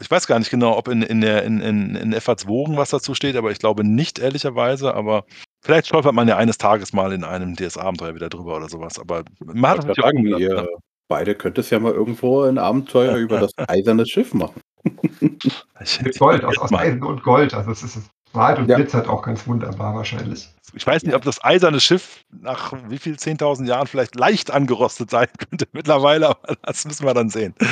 ich weiß gar nicht genau, ob in, in, der, in, in, in FAZ Wogen was dazu steht, aber ich glaube nicht, ehrlicherweise. Aber vielleicht stolpert man ja eines Tages mal in einem DS-Abenteuer wieder drüber oder sowas. Aber man hat natürlich sagen, ihr ne? beide könnt es ja mal irgendwo ein Abenteuer über das eiserne Schiff machen. Mit Gold, aus, aus Eisen und Gold. Also es ist Wald und ja. glitzert auch ganz wunderbar wahrscheinlich. Ich weiß nicht, ob das eiserne Schiff nach wie viel 10.000 Jahren vielleicht leicht angerostet sein könnte mittlerweile, aber das müssen wir dann sehen.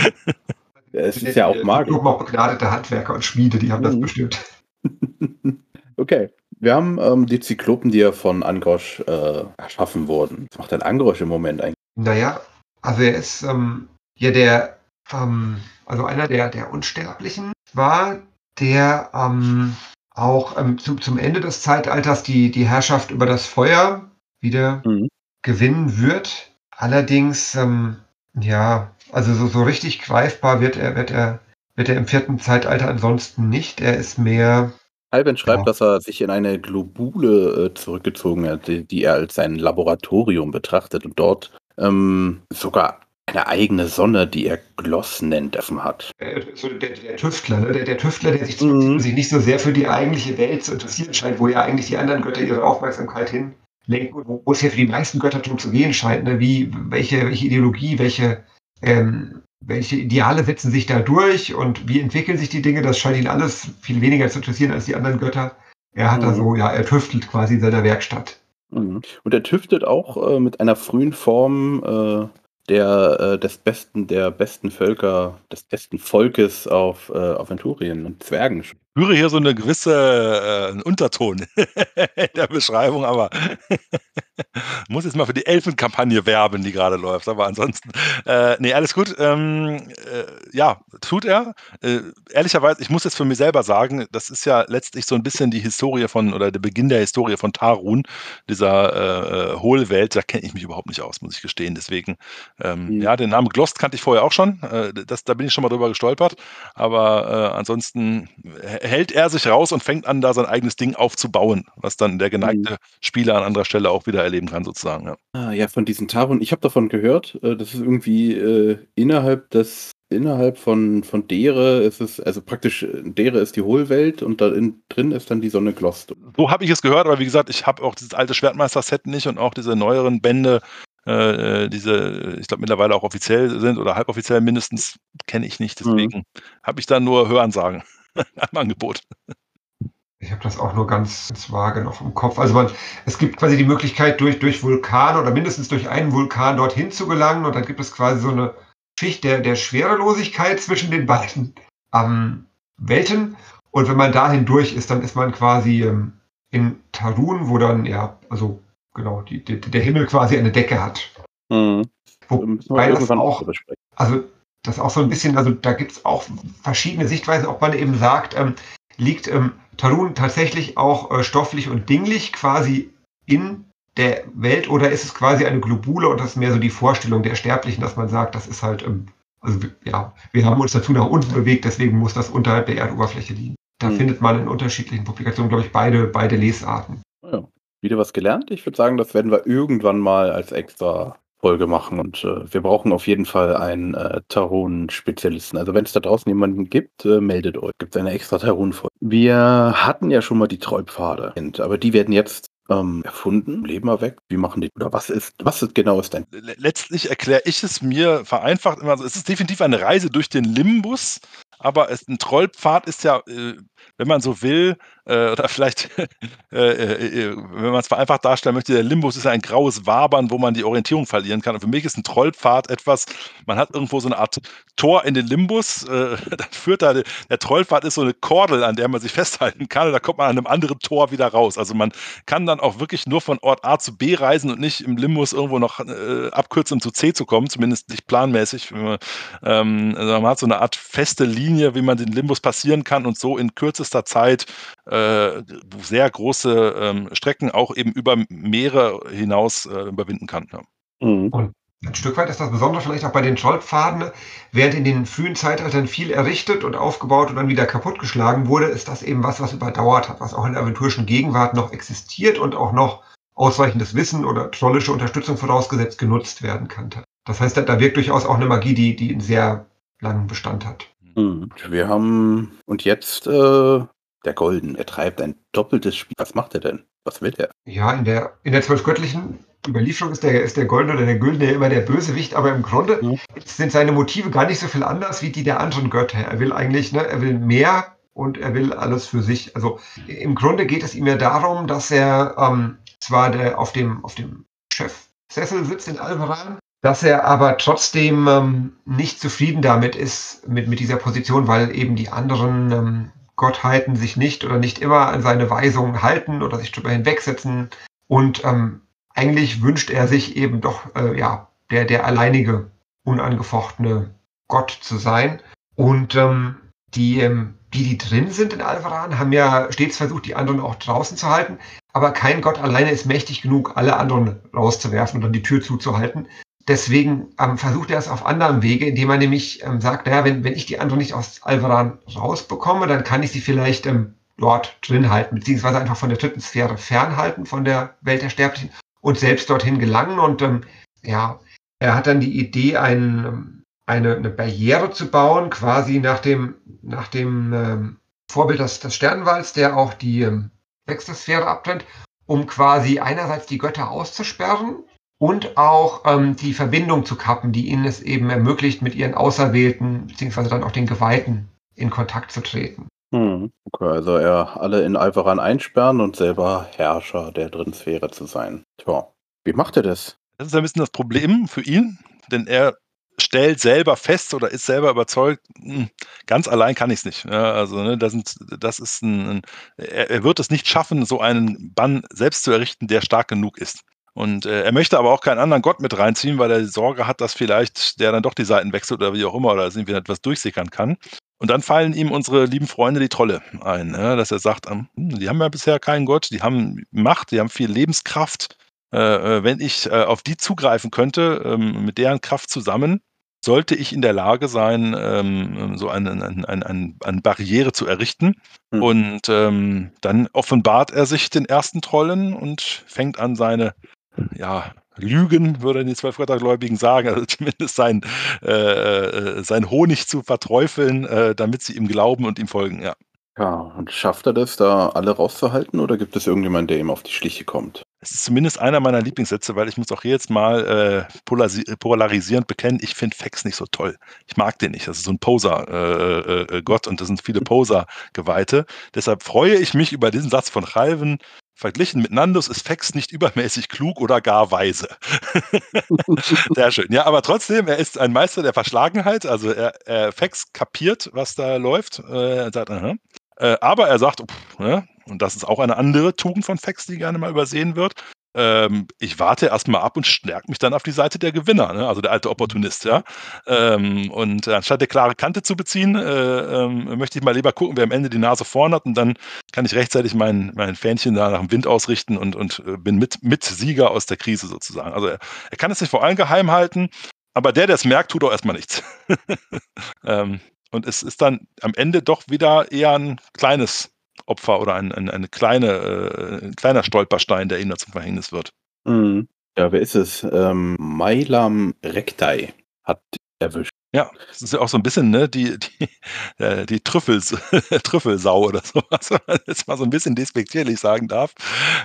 Ja, es ist ja auch magisch. Nur auch begnadete Handwerker und Schmiede, die haben das mhm. bestimmt. Okay, wir haben ähm, die Zyklopen, die ja von Angrosch äh, erschaffen wurden. Was macht denn Angrosch im Moment eigentlich? Naja, also er ist ähm, ja der, ähm, also einer der, der Unsterblichen war, der ähm, auch ähm, zu, zum Ende des Zeitalters die, die Herrschaft über das Feuer wieder mhm. gewinnen wird. Allerdings, ähm, ja, also so, so richtig greifbar wird er, wird er, wird er im vierten Zeitalter ansonsten nicht. Er ist mehr. Alben schreibt, ja. dass er sich in eine Globule äh, zurückgezogen hat, die, die, er als sein Laboratorium betrachtet und dort ähm, sogar eine eigene Sonne, die er Gloss nennt, offen hat. Äh, so der, der, Tüftler, ne? der, der, Tüftler, der sich, mhm. sich, nicht so sehr für die eigentliche Welt zu interessieren scheint, wo ja eigentlich die anderen Götter ihre Aufmerksamkeit hinlenken, wo, wo es ja für die meisten Götter darum zu gehen scheint, ne? wie, welche, welche Ideologie, welche, ähm, welche Ideale setzen sich da durch und wie entwickeln sich die Dinge, das scheint ihn alles viel weniger zu interessieren als die anderen Götter. Er hat mhm. da so, ja, er tüftelt quasi in seiner Werkstatt. Mhm. Und er tüftet auch äh, mit einer frühen Form äh, der, äh, des besten, der besten Völker, des besten Volkes auf äh, Aventurien und Zwergen. Spüre hier so eine gewisse äh, Unterton in der Beschreibung, aber muss jetzt mal für die Elfenkampagne werben, die gerade läuft. Aber ansonsten, äh, nee, alles gut. Ähm, äh, ja, tut er. Äh, ehrlicherweise, ich muss jetzt für mich selber sagen, das ist ja letztlich so ein bisschen die Historie von oder der Beginn der Historie von Tarun, dieser äh, äh Hohlwelt. Da kenne ich mich überhaupt nicht aus, muss ich gestehen. Deswegen, ähm, mhm. ja, den Namen Glost kannte ich vorher auch schon. Äh, das, da bin ich schon mal drüber gestolpert. Aber ansonsten hält er sich raus und fängt an, da sein eigenes Ding aufzubauen, was dann der geneigte mhm. Spieler an anderer Stelle auch wieder erleben kann, sozusagen. Ja, ah, ja von diesen Tarun, ich habe davon gehört, äh, das ist irgendwie äh, innerhalb des innerhalb von, von Dere ist es, also praktisch, äh, Dere ist die Hohlwelt und da in, drin ist dann die Sonne Glost. So habe ich es gehört, aber wie gesagt, ich habe auch dieses alte Schwertmeister-Set nicht und auch diese neueren Bände, äh, diese, ich glaube, mittlerweile auch offiziell sind oder halboffiziell mindestens, kenne ich nicht. Mhm. Deswegen mhm. habe ich da nur Hörensagen. am Angebot. Ich habe das auch nur ganz, ganz vage noch im Kopf. Also man, es gibt quasi die Möglichkeit, durch, durch Vulkane oder mindestens durch einen Vulkan dorthin zu gelangen und dann gibt es quasi so eine Schicht der, der Schwerelosigkeit zwischen den beiden ähm, Welten. Und wenn man dahin durch ist, dann ist man quasi ähm, in Tarun, wo dann, ja, also genau, die, die, der Himmel quasi eine Decke hat. Mhm. Wobei das auch, also das auch so ein bisschen, also da gibt es auch verschiedene Sichtweisen, ob man eben sagt, ähm, liegt ähm, Tarun tatsächlich auch äh, stofflich und dinglich quasi in der Welt oder ist es quasi eine Globule und das ist mehr so die Vorstellung der Sterblichen, dass man sagt, das ist halt, ähm, also ja, wir haben uns dazu nach unten bewegt, deswegen muss das unterhalb der Erdoberfläche liegen. Da mhm. findet man in unterschiedlichen Publikationen, glaube ich, beide, beide Lesarten. Ja, wieder was gelernt. Ich würde sagen, das werden wir irgendwann mal als extra Folge machen und äh, wir brauchen auf jeden Fall einen äh, Taron-Spezialisten. Also wenn es da draußen jemanden gibt, äh, meldet euch. Gibt es eine extra Taron-Folge. Wir hatten ja schon mal die Treubpfade, aber die werden jetzt ähm, erfunden, leben wir weg. Wie machen die? Oder was ist, was ist genau ist denn? Letztlich erkläre ich es mir vereinfacht immer so. Es ist definitiv eine Reise durch den Limbus, aber es, ein Trollpfad ist ja, äh, wenn man so will, äh, oder vielleicht, äh, äh, äh, wenn man es vereinfacht darstellen möchte, der Limbus ist ein graues Wabern, wo man die Orientierung verlieren kann. Und für mich ist ein Trollpfad etwas, man hat irgendwo so eine Art Tor in den Limbus, äh, dann führt da, der Trollpfad ist so eine Kordel, an der man sich festhalten kann, und da kommt man an einem anderen Tor wieder raus. Also man kann dann auch wirklich nur von Ort A zu B reisen und nicht im Limbus irgendwo noch abkürzen, um zu C zu kommen, zumindest nicht planmäßig. Man, ähm, also man hat so eine Art feste Linie, wie man den Limbus passieren kann und so in kürzester Zeit äh, sehr große ähm, Strecken auch eben über Meere hinaus äh, überwinden kann. Ja. Mhm. Und ein Stück weit ist das Besondere vielleicht auch bei den Trollpfaden, während in den frühen Zeitaltern viel errichtet und aufgebaut und dann wieder kaputtgeschlagen wurde, ist das eben was, was überdauert hat, was auch in der aventurischen Gegenwart noch existiert und auch noch ausreichendes Wissen oder trollische Unterstützung vorausgesetzt genutzt werden kann. Das heißt, da wirkt durchaus auch eine Magie, die, die einen sehr langen Bestand hat. Mhm. Wir haben, und jetzt äh, der Golden, er treibt ein doppeltes Spiel. Was macht er denn? Was will er? Ja, in der, in der zwölfgöttlichen Überlieferung ist der, ist der Goldene oder der Güldene immer der Bösewicht, aber im Grunde ja. sind seine Motive gar nicht so viel anders wie die der anderen Götter. Er will eigentlich, ne, er will mehr und er will alles für sich. Also im Grunde geht es ihm ja darum, dass er ähm, zwar der, auf dem, auf dem Chefsessel sitzt in Alvaran, dass er aber trotzdem ähm, nicht zufrieden damit ist, mit, mit dieser Position, weil eben die anderen ähm, Gottheiten sich nicht oder nicht immer an seine Weisungen halten oder sich darüber hinwegsetzen. Und ähm, eigentlich wünscht er sich eben doch, äh, ja, der, der alleinige, unangefochtene Gott zu sein. Und ähm, die, ähm, die, die drin sind in Alvaran, haben ja stets versucht, die anderen auch draußen zu halten. Aber kein Gott alleine ist mächtig genug, alle anderen rauszuwerfen und dann die Tür zuzuhalten. Deswegen ähm, versucht er es auf anderem Wege, indem er nämlich ähm, sagt, naja, wenn, wenn ich die andere nicht aus Alvaran rausbekomme, dann kann ich sie vielleicht ähm, dort drin halten, beziehungsweise einfach von der dritten Sphäre fernhalten, von der Welt der Sterblichen und selbst dorthin gelangen. Und ähm, ja, er hat dann die Idee, ein, ähm, eine, eine Barriere zu bauen, quasi nach dem, nach dem ähm, Vorbild des, des Sternenwalds, der auch die ähm, Sphäre abtrennt, um quasi einerseits die Götter auszusperren und auch ähm, die Verbindung zu kappen, die ihnen es eben ermöglicht, mit ihren Auserwählten beziehungsweise dann auch den Geweihten in Kontakt zu treten. Hm, okay, also er alle in Alvaran einsperren und selber Herrscher der dritten Sphäre zu sein. Tja, wie macht er das? Das ist ein bisschen das Problem für ihn, denn er stellt selber fest oder ist selber überzeugt, hm, ganz allein kann ich es nicht. Ja, also ne, das, sind, das ist ein, ein er, er, wird es nicht schaffen, so einen Bann selbst zu errichten, der stark genug ist. Und äh, er möchte aber auch keinen anderen Gott mit reinziehen, weil er Sorge hat, dass vielleicht der dann doch die Seiten wechselt oder wie auch immer oder irgendwie etwas durchsickern kann. Und dann fallen ihm unsere lieben Freunde die Trolle ein, ja, dass er sagt, ähm, hm, die haben ja bisher keinen Gott, die haben Macht, die haben viel Lebenskraft. Äh, äh, wenn ich äh, auf die zugreifen könnte, ähm, mit deren Kraft zusammen, sollte ich in der Lage sein, ähm, so eine, eine, eine, eine, Barriere zu errichten. Mhm. Und ähm, dann offenbart er sich den ersten Trollen und fängt an, seine ja, Lügen, würden die zwölf Göttergläubigen sagen, also zumindest sein, äh, äh, sein Honig zu verträufeln, äh, damit sie ihm glauben und ihm folgen, ja. Ja, und schafft er das, da alle rauszuhalten oder gibt es irgendjemanden, der ihm auf die Schliche kommt? Es ist zumindest einer meiner Lieblingssätze, weil ich muss auch hier jetzt mal äh, polarisierend bekennen, ich finde Fex nicht so toll. Ich mag den nicht. Das ist so ein Poser-Gott äh, äh, und das sind viele Poser-Geweihte. Deshalb freue ich mich über diesen Satz von Chalven. Verglichen mit Nandus ist Fex nicht übermäßig klug oder gar weise. Sehr schön. Ja, aber trotzdem, er ist ein Meister der Verschlagenheit. Also er, er Fex kapiert, was da läuft. Äh, er sagt, aha. Äh, aber er sagt, pff, ne? und das ist auch eine andere Tugend von Fex, die gerne mal übersehen wird. Ähm, ich warte erstmal ab und stärke mich dann auf die Seite der Gewinner, ne? also der alte Opportunist, ja. Ähm, und anstatt der klare Kante zu beziehen, äh, ähm, möchte ich mal lieber gucken, wer am Ende die Nase vorn hat und dann kann ich rechtzeitig mein, mein Fähnchen da nach dem Wind ausrichten und, und äh, bin mit, mit Sieger aus der Krise sozusagen. Also er, er kann es nicht vor allem geheim halten, aber der, der es merkt, tut auch erstmal nichts. ähm, und es ist dann am Ende doch wieder eher ein kleines Opfer oder ein, ein, eine kleine, äh, ein kleiner Stolperstein, der da zum Verhängnis wird. Mhm. Ja, wer ist es? Ähm, Mailam Rektai hat erwischt. Ja, das ist ja auch so ein bisschen, ne, die, die, äh, die Trüffels, Trüffelsau oder sowas, wenn man jetzt mal so ein bisschen despektierlich sagen darf.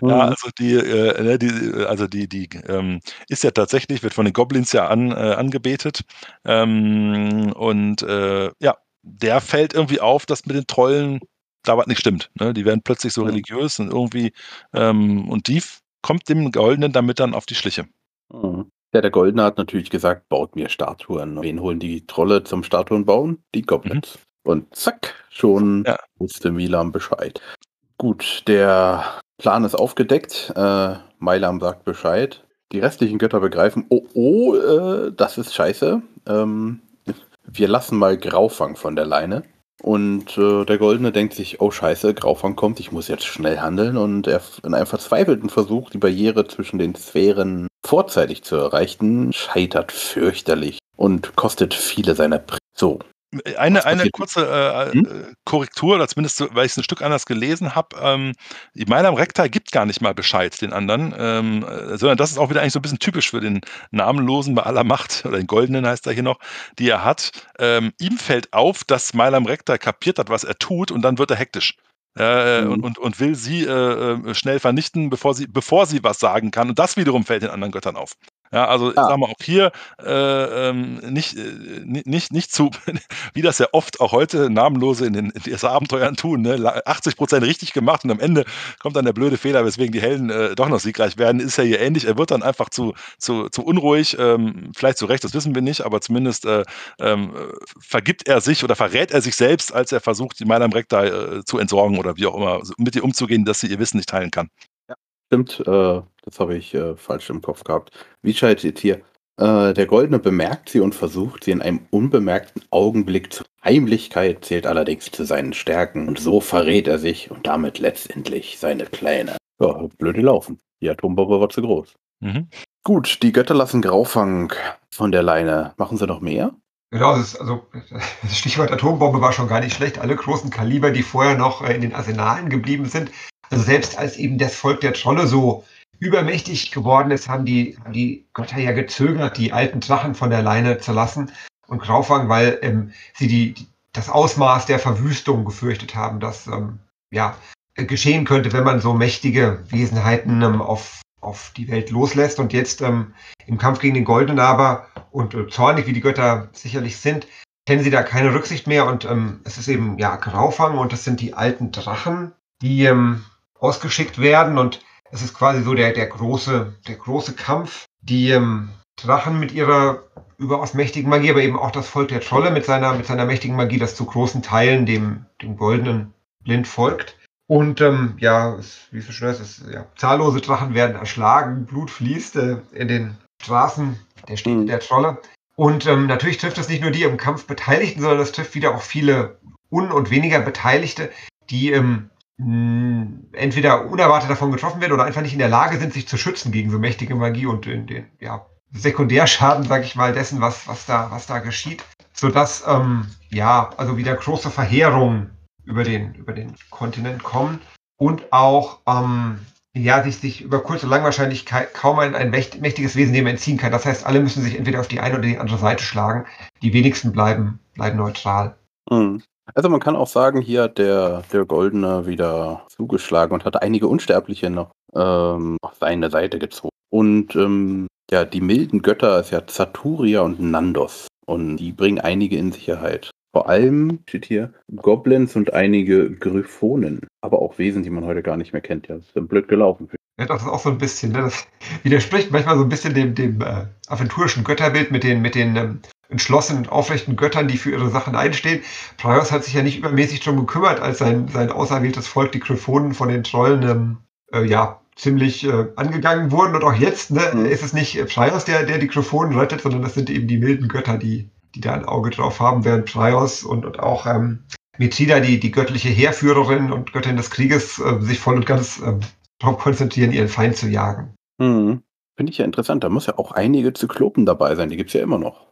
Mhm. Ja, also die, äh, ne, die, also die, die ähm, ist ja tatsächlich, wird von den Goblins ja an, äh, angebetet. Ähm, und äh, ja, der fällt irgendwie auf, dass mit den Trollen da was nicht stimmt. Ne? Die werden plötzlich so religiös und irgendwie, ähm, und die kommt dem Goldenen damit dann auf die Schliche. Mhm. Ja, der Goldene hat natürlich gesagt, baut mir Statuen. Wen holen die Trolle zum Statuen bauen? Die Goblins. Mhm. Und zack, schon ja. wusste Milam Bescheid. Gut, der Plan ist aufgedeckt. Äh, Milam sagt Bescheid. Die restlichen Götter begreifen, oh, oh, äh, das ist scheiße. Ähm, wir lassen mal Graufang von der Leine. Und äh, der Goldene denkt sich, oh scheiße, Graufang kommt, ich muss jetzt schnell handeln. Und er in einem verzweifelten Versuch, die Barriere zwischen den Sphären vorzeitig zu erreichen, scheitert fürchterlich und kostet viele seiner Pri So, eine, eine kurze äh, hm? Äh, Korrektur, oder zumindest, weil ich es ein Stück anders gelesen habe. Ähm, die Mailam Recta gibt gar nicht mal Bescheid den anderen, ähm, äh, sondern das ist auch wieder eigentlich so ein bisschen typisch für den Namenlosen bei aller Macht, oder den Goldenen heißt er hier noch, die er hat. Ähm, ihm fällt auf, dass Mailam Recta kapiert hat, was er tut, und dann wird er hektisch. Äh, mhm. und, und, und will sie äh, schnell vernichten, bevor sie, bevor sie was sagen kann. Und das wiederum fällt den anderen Göttern auf. Ja, also ja. sagen wir auch hier äh, ähm, nicht, äh, nicht, nicht zu, wie das ja oft auch heute Namenlose in den in Abenteuern tun, ne? 80 Prozent richtig gemacht und am Ende kommt dann der blöde Fehler, weswegen die Helden äh, doch noch siegreich werden, ist ja hier ähnlich. Er wird dann einfach zu, zu, zu unruhig, ähm, vielleicht zu Recht, das wissen wir nicht, aber zumindest äh, ähm, vergibt er sich oder verrät er sich selbst, als er versucht, die Mailam Recta äh, zu entsorgen oder wie auch immer, mit ihr umzugehen, dass sie ihr Wissen nicht teilen kann. Stimmt, äh, das habe ich äh, falsch im Kopf gehabt. Wie schaltet hier? Äh, der Goldene bemerkt sie und versucht sie in einem unbemerkten Augenblick zu. Heimlichkeit zählt allerdings zu seinen Stärken und so verrät er sich und damit letztendlich seine Pläne. Ja, blöde laufen. Die Atombombe war zu groß. Mhm. Gut, die Götter lassen Graufang von der Leine. Machen sie noch mehr? Genau, das, also, das Stichwort Atombombe war schon gar nicht schlecht. Alle großen Kaliber, die vorher noch äh, in den Arsenalen geblieben sind, also selbst als eben das Volk der Trolle so übermächtig geworden ist, haben die, haben die Götter ja gezögert, die alten Drachen von der Leine zu lassen und Graufang, weil ähm, sie die, die, das Ausmaß der Verwüstung gefürchtet haben, das ähm, ja, geschehen könnte, wenn man so mächtige Wesenheiten ähm, auf, auf die Welt loslässt. Und jetzt ähm, im Kampf gegen den Goldenen aber und äh, zornig, wie die Götter sicherlich sind, kennen sie da keine Rücksicht mehr. Und ähm, es ist eben ja Graufang und das sind die alten Drachen, die ähm, ausgeschickt werden und es ist quasi so der, der große, der große Kampf. Die ähm, Drachen mit ihrer überaus mächtigen Magie, aber eben auch das Volk der Trolle mit seiner, mit seiner mächtigen Magie, das zu großen Teilen dem, dem goldenen blind folgt. Und ähm, ja, es, wie es so schön heißt, es, ja, zahllose Drachen werden erschlagen, Blut fließt äh, in den Straßen der Städte mhm. der Trolle. Und ähm, natürlich trifft das nicht nur die im Kampf Beteiligten, sondern das trifft wieder auch viele un- und weniger Beteiligte, die ähm, entweder unerwartet davon getroffen werden oder einfach nicht in der Lage sind, sich zu schützen gegen so mächtige Magie und den, den ja, Sekundärschaden, sag ich mal, dessen, was, was, da, was da geschieht. Sodass, ähm, ja, also wieder große Verheerungen über den, über den Kontinent kommen und auch, ähm, ja, sich, sich über kurz oder lang wahrscheinlich kaum ein, ein mächtiges Wesen dem entziehen kann. Das heißt, alle müssen sich entweder auf die eine oder die andere Seite schlagen. Die wenigsten bleiben, bleiben neutral. Mhm. Also man kann auch sagen, hier hat der, der Goldene wieder zugeschlagen und hat einige Unsterbliche noch ähm, auf seine Seite gezogen. Und ähm, ja, die milden Götter ist ja Zaturia und Nandos. Und die bringen einige in Sicherheit. Vor allem steht hier Goblins und einige Gryphonen. Aber auch Wesen, die man heute gar nicht mehr kennt. Ja, das ist blöd gelaufen. Ja, das ist auch so ein bisschen, ne? das widerspricht manchmal so ein bisschen dem, dem äh, aventurischen Götterbild mit den, mit den ähm, entschlossenen, aufrechten Göttern, die für ihre Sachen einstehen. Praios hat sich ja nicht übermäßig darum gekümmert, als sein, sein auserwähltes Volk, die Gryphonen von den Trollen, ähm, äh, ja, ziemlich äh, angegangen wurden. Und auch jetzt ne, mhm. ist es nicht Praios, der, der die Gryphonen rettet, sondern das sind eben die milden Götter, die, die da ein Auge drauf haben, während Praios und, und auch ähm, Mithida, die, die göttliche Heerführerin und Göttin des Krieges, äh, sich voll und ganz äh, darauf konzentrieren, ihren Feind zu jagen. Mhm. Finde ich ja interessant. Da muss ja auch einige Zyklopen dabei sein. Die gibt es ja immer noch.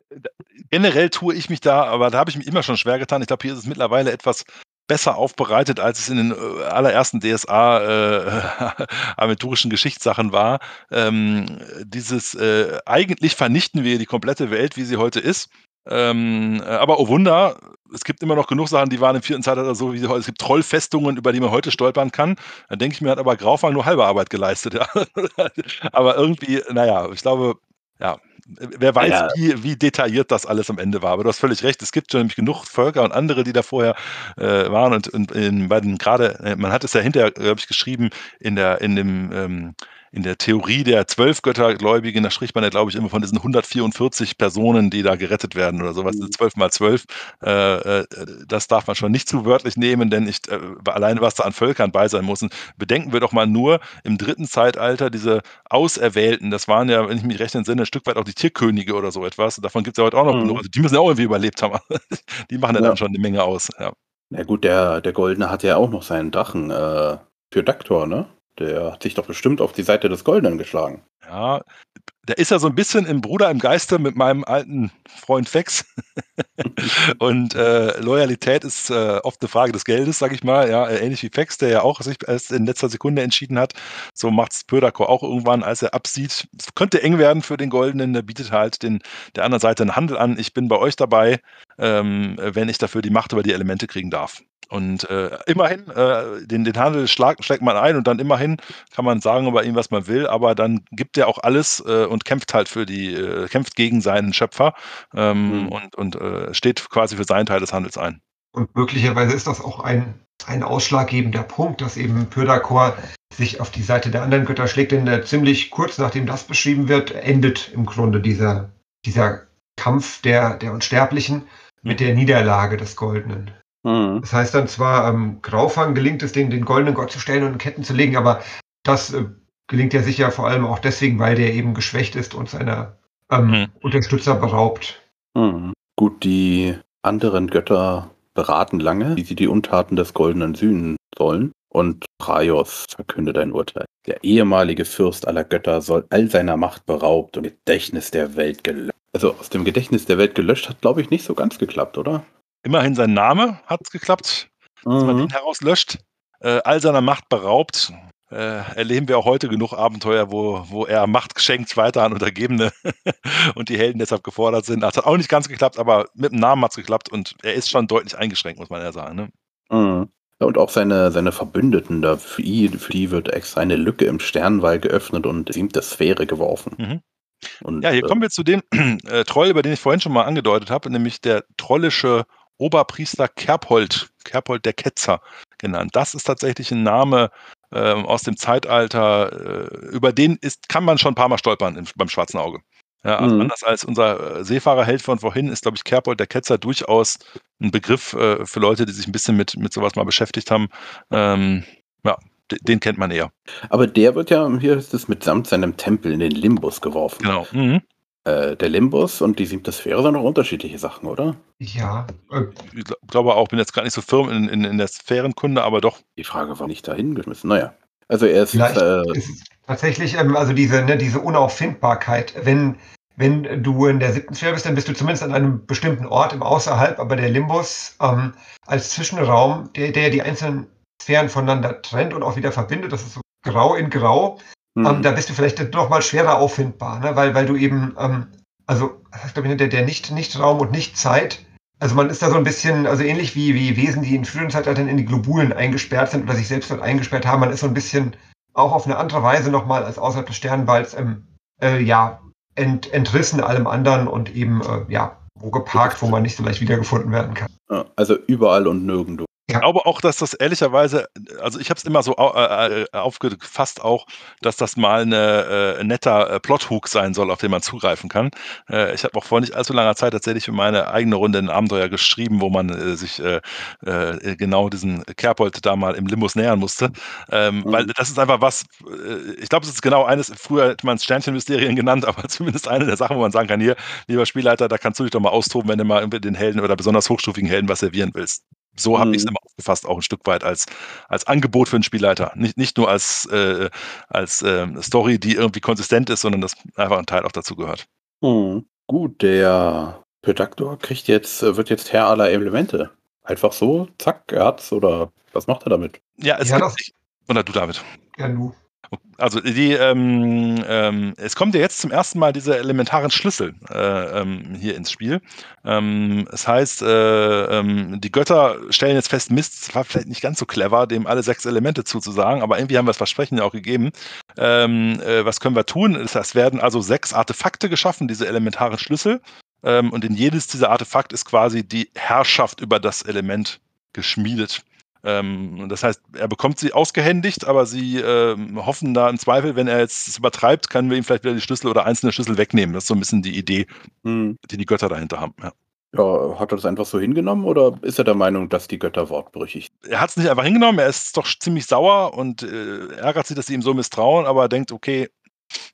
Generell tue ich mich da, aber da habe ich mich immer schon schwer getan. Ich glaube, hier ist es mittlerweile etwas besser aufbereitet, als es in den äh, allerersten DSA-aventurischen äh, Geschichtssachen war. Ähm, dieses äh, eigentlich vernichten wir die komplette Welt, wie sie heute ist. Ähm, äh, aber oh Wunder, es gibt immer noch genug Sachen, die waren im vierten Zeitalter so wie heute. Es gibt Trollfestungen, über die man heute stolpern kann. Da denke ich mir, hat aber Graufang nur halbe Arbeit geleistet. Ja. aber irgendwie, naja, ich glaube, ja, wer weiß, ja. wie, wie, detailliert das alles am Ende war. Aber du hast völlig recht, es gibt schon nämlich genug Völker und andere, die da vorher äh, waren. Und, und in, bei den gerade, äh, man hat es ja hinterher, glaube ich, geschrieben, in der, in dem ähm, in der Theorie der Zwölfgöttergläubigen, da spricht man ja, glaube ich, immer von diesen 144 Personen, die da gerettet werden oder sowas, mhm. zwölf mal zwölf. Äh, äh, das darf man schon nicht zu wörtlich nehmen, denn ich, äh, alleine was da an Völkern bei sein muss. Und bedenken wir doch mal nur im dritten Zeitalter diese Auserwählten, das waren ja, wenn ich mich recht entsinne, ein Stück weit auch die Tierkönige oder so etwas. Davon gibt es ja heute auch noch mhm. genug. Also die müssen ja auch irgendwie überlebt haben. die machen ja, ja dann schon eine Menge aus. Ja. Na gut, der, der Goldene hat ja auch noch seinen Drachen äh, für Daktor, ne? Der hat sich doch bestimmt auf die Seite des Goldenen geschlagen. Ja, der ist ja so ein bisschen im Bruder im Geiste mit meinem alten Freund Fex. und äh, Loyalität ist äh, oft eine Frage des Geldes, sag ich mal. Ja, ähnlich wie Fex, der ja auch sich erst in letzter Sekunde entschieden hat. So macht es Pödakor auch irgendwann, als er absieht. Es könnte eng werden für den Goldenen. Der bietet halt den, der anderen Seite einen Handel an. Ich bin bei euch dabei, ähm, wenn ich dafür die Macht über die Elemente kriegen darf. Und äh, immerhin, äh, den, den Handel schlag, schlägt man ein und dann immerhin kann man sagen über ihn, was man will, aber dann gibt er auch alles äh, und kämpft halt für die, äh, kämpft gegen seinen Schöpfer ähm, mhm. und, und äh, steht quasi für seinen Teil des Handels ein. Und möglicherweise ist das auch ein, ein ausschlaggebender Punkt, dass eben Pyrdakor sich auf die Seite der anderen Götter schlägt, denn äh, ziemlich kurz nachdem das beschrieben wird, endet im Grunde dieser, dieser Kampf der, der Unsterblichen mit der Niederlage des Goldenen. Mhm. Das heißt dann zwar, ähm, Graufang gelingt es, den, den goldenen Gott zu stellen und in Ketten zu legen, aber das äh, gelingt ja sicher vor allem auch deswegen, weil der eben geschwächt ist und seiner ähm, mhm. Unterstützer beraubt. Mhm. Gut, die anderen Götter beraten lange, wie sie die Untaten des Goldenen sühnen sollen. Und Praios verkündet ein Urteil. Der ehemalige Fürst aller Götter soll all seiner Macht beraubt und Gedächtnis der Welt gelöscht. Also aus dem Gedächtnis der Welt gelöscht hat, glaube ich, nicht so ganz geklappt, oder? Immerhin sein Name hat es geklappt, dass mhm. man ihn herauslöscht. Äh, all seiner Macht beraubt. Äh, erleben wir auch heute genug Abenteuer, wo, wo er Macht geschenkt weiter an Untergebene und die Helden deshalb gefordert sind. Das hat auch nicht ganz geklappt, aber mit dem Namen hat es geklappt und er ist schon deutlich eingeschränkt, muss man ja sagen. Ne? Mhm. Ja, und auch seine, seine Verbündeten, da für die, für die wird extra eine Lücke im Sternwall geöffnet und siebte Sphäre geworfen. Mhm. Und, ja, hier äh, kommen wir zu dem äh, Troll, über den ich vorhin schon mal angedeutet habe, nämlich der trollische Oberpriester Kerpold, Kerpold der Ketzer genannt. Das ist tatsächlich ein Name äh, aus dem Zeitalter, äh, über den ist, kann man schon ein paar Mal stolpern im, beim Schwarzen Auge. Ja, also mhm. anders als unser äh, Seefahrerheld von vorhin ist, glaube ich, Kerpold der Ketzer durchaus ein Begriff äh, für Leute, die sich ein bisschen mit, mit sowas mal beschäftigt haben. Ähm, ja, den kennt man eher. Aber der wird ja, hier ist es mitsamt seinem Tempel in den Limbus geworfen. Genau. Mhm. Äh, der Limbus und die siebte Sphäre sind noch unterschiedliche Sachen, oder? Ja. Äh, ich glaube auch, bin jetzt gar nicht so firm in, in, in der Sphärenkunde, aber doch. Die Frage war nicht dahin geschmissen. Naja. Also er ist. Vielleicht äh, ist tatsächlich, ähm, also diese, ne, diese Unauffindbarkeit, wenn, wenn du in der siebten Sphäre bist, dann bist du zumindest an einem bestimmten Ort im Außerhalb, aber der Limbus ähm, als Zwischenraum, der, der die einzelnen Sphären voneinander trennt und auch wieder verbindet, das ist so grau in grau, Mhm. Ähm, da bist du vielleicht noch mal schwerer auffindbar, ne? weil, weil du eben, ähm, also, ich glaube, der, der nicht, nicht Raum und nicht Zeit, also man ist da so ein bisschen, also ähnlich wie, wie Wesen, die in früheren Zeitaltern in die Globulen eingesperrt sind oder sich selbst dort eingesperrt haben, man ist so ein bisschen auch auf eine andere Weise nochmal als außerhalb des Sternenwalds, ähm, äh, ja, ent, entrissen allem anderen und eben, äh, ja, wo geparkt, wo man nicht so leicht wiedergefunden werden kann. Also überall und nirgendwo. Ich glaube auch, dass das ehrlicherweise, also ich habe es immer so äh, äh, aufgefasst auch, dass das mal ein äh, netter äh, Plothook sein soll, auf den man zugreifen kann. Ich habe auch vor nicht allzu langer Zeit tatsächlich für meine eigene Runde ein Abenteuer geschrieben, wo man sich genau diesen Kerpold da mal im Limbus nähern musste. Ähm, mhm. Weil das ist einfach was, ich glaube, es ist genau eines, früher hätte man es Sternchenmysterien genannt, aber zumindest eine der Sachen, wo man sagen kann, hier, lieber Spielleiter, da kannst du dich doch mal austoben, wenn du mal den Helden oder besonders hochstufigen Helden was servieren willst. So habe ich es mhm. immer aufgefasst, auch ein Stück weit als, als Angebot für einen Spielleiter. Nicht, nicht nur als, äh, als äh, Story, die irgendwie konsistent ist, sondern dass einfach ein Teil auch dazu gehört. Mhm. Gut, der Predaktor kriegt jetzt, äh, wird jetzt Herr aller Elemente. Einfach so, zack, er hat's oder was macht er damit? Ja, es ja, gibt, oder du, David? Ja, du. Also die, ähm, ähm, es kommt ja jetzt zum ersten Mal diese elementaren Schlüssel äh, ähm, hier ins Spiel. Ähm, es heißt, äh, ähm, die Götter stellen jetzt fest, Mist, es war vielleicht nicht ganz so clever, dem alle sechs Elemente zuzusagen, aber irgendwie haben wir das Versprechen ja auch gegeben. Ähm, äh, was können wir tun? Es werden also sechs Artefakte geschaffen, diese elementaren Schlüssel. und in jedes dieser Artefakt ist quasi die Herrschaft über das Element geschmiedet. Ähm, das heißt, er bekommt sie ausgehändigt, aber sie ähm, hoffen da im Zweifel, wenn er jetzt es übertreibt, können wir ihm vielleicht wieder die Schlüssel oder einzelne Schlüssel wegnehmen. Das ist so ein bisschen die Idee, hm. die die Götter dahinter haben. Ja. Ja, hat er das einfach so hingenommen oder ist er der Meinung, dass die Götter wortbrüchig sind? Er hat es nicht einfach hingenommen, er ist doch ziemlich sauer und äh, ärgert sich, dass sie ihm so misstrauen, aber er denkt, okay,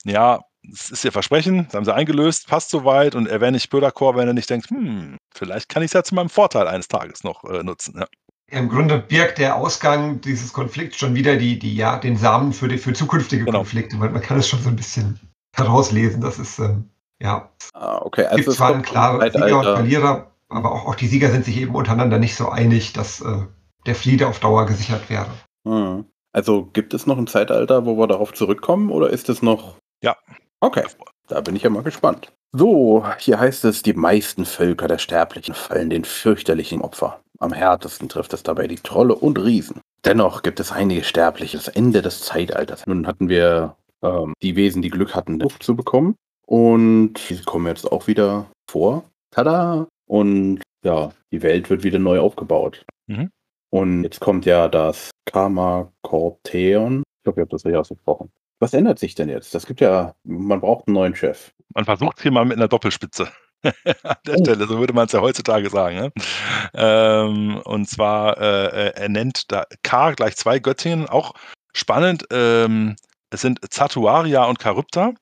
ja, das ist ihr Versprechen, das haben sie eingelöst, passt soweit und er wäre nicht Böderchor, wenn er nicht denkt, hm, vielleicht kann ich es ja zu meinem Vorteil eines Tages noch äh, nutzen. Ja. Im Grunde birgt der Ausgang dieses Konflikts schon wieder die, die, ja, den Samen für, die, für zukünftige genau. Konflikte. Man, man kann es schon so ein bisschen herauslesen. Das ist, ähm, ja. Ah, okay. Also gibt zwar einen klaren Sieger und Verlierer, aber auch, auch die Sieger sind sich eben untereinander nicht so einig, dass äh, der Friede auf Dauer gesichert wäre. Hm. Also gibt es noch ein Zeitalter, wo wir darauf zurückkommen oder ist es noch. Ja. Okay. Da bin ich ja mal gespannt. So, hier heißt es, die meisten Völker der Sterblichen fallen den fürchterlichen Opfer. Am härtesten trifft es dabei die Trolle und Riesen. Dennoch gibt es einige Sterbliche. Das Ende des Zeitalters. Nun hatten wir ähm, die Wesen, die Glück hatten, Luft zu bekommen. Und diese kommen jetzt auch wieder vor. Tada! Und ja, die Welt wird wieder neu aufgebaut. Mhm. Und jetzt kommt ja das Karma Corteon. Ich glaube, ihr habt das richtig ausgesprochen. Was ändert sich denn jetzt? Das gibt ja, man braucht einen neuen Chef. Man versucht es hier mal mit einer Doppelspitze. An der oh. Stelle, so würde man es ja heutzutage sagen. Ne? Ähm, und zwar, äh, er nennt da K gleich zwei Göttinnen, auch spannend. Ähm, es sind Zatuaria und Charybda.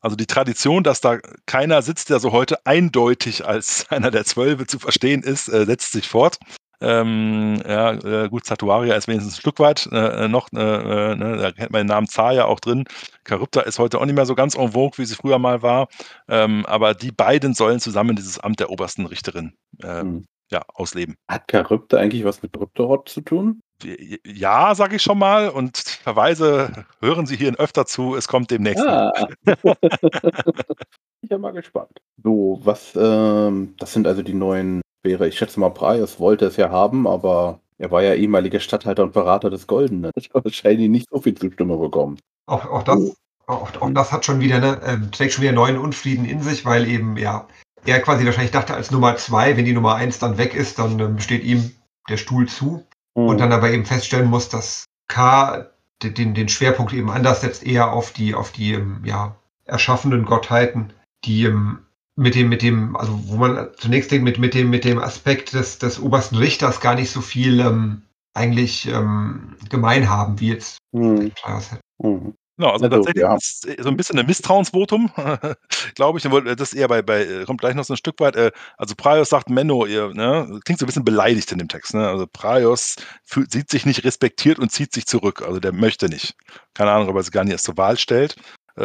Also die Tradition, dass da keiner sitzt, der so heute eindeutig als einer der Zwölfe zu verstehen ist, äh, setzt sich fort. Ähm, ja, äh, gut, Satuaria ist wenigstens ein Stück weit äh, noch, äh, äh, ne, da kennt man den Namen Zaya auch drin. Charybda ist heute auch nicht mehr so ganz en vogue, wie sie früher mal war. Ähm, aber die beiden sollen zusammen dieses Amt der obersten Richterin hm. ja, ausleben. Hat Charybda eigentlich was mit Kryptorot zu tun? Ja, sage ich schon mal. Und Verweise hören Sie hierhin öfter zu. Es kommt demnächst. Ah. ich bin mal gespannt. So, was, ähm, das sind also die neuen wäre. Ich schätze mal, Praios wollte es ja haben, aber er war ja ehemaliger Stadthalter und Berater des Goldenen. Hat wahrscheinlich nicht so viel Zustimmung bekommen. Auch, auch, das, auch, auch das hat schon wieder, ne, äh, trägt schon wieder neuen Unfrieden in sich, weil eben, ja, er quasi wahrscheinlich dachte als Nummer zwei, wenn die Nummer eins dann weg ist, dann äh, steht ihm der Stuhl zu. Mhm. Und dann aber eben feststellen muss, dass K den, den Schwerpunkt eben anders setzt, eher auf die, auf die, ähm, ja, erschaffenen Gottheiten, die ähm, mit dem, mit dem, also wo man zunächst denkt, mit, mit dem, mit dem Aspekt des, des obersten Richters gar nicht so viel ähm, eigentlich ähm, gemein haben, wie jetzt Mhm. Mhm. Genau, also, Also, tatsächlich ja. ist es so ein bisschen ein Misstrauensvotum, glaube ich. Obwohl, Das ist eher bei, bei, äh, kommt gleich noch so ein Stück weit. äh, Also Praios sagt Menno, ihr, ne, klingt so ein bisschen beleidigt in dem Text. Ne? Also Praios fühlt, sieht sich nicht respektiert und zieht sich zurück. Also der möchte nicht. Keine Ahnung, ob er es gar nicht erst zur Wahl stellt. Äh,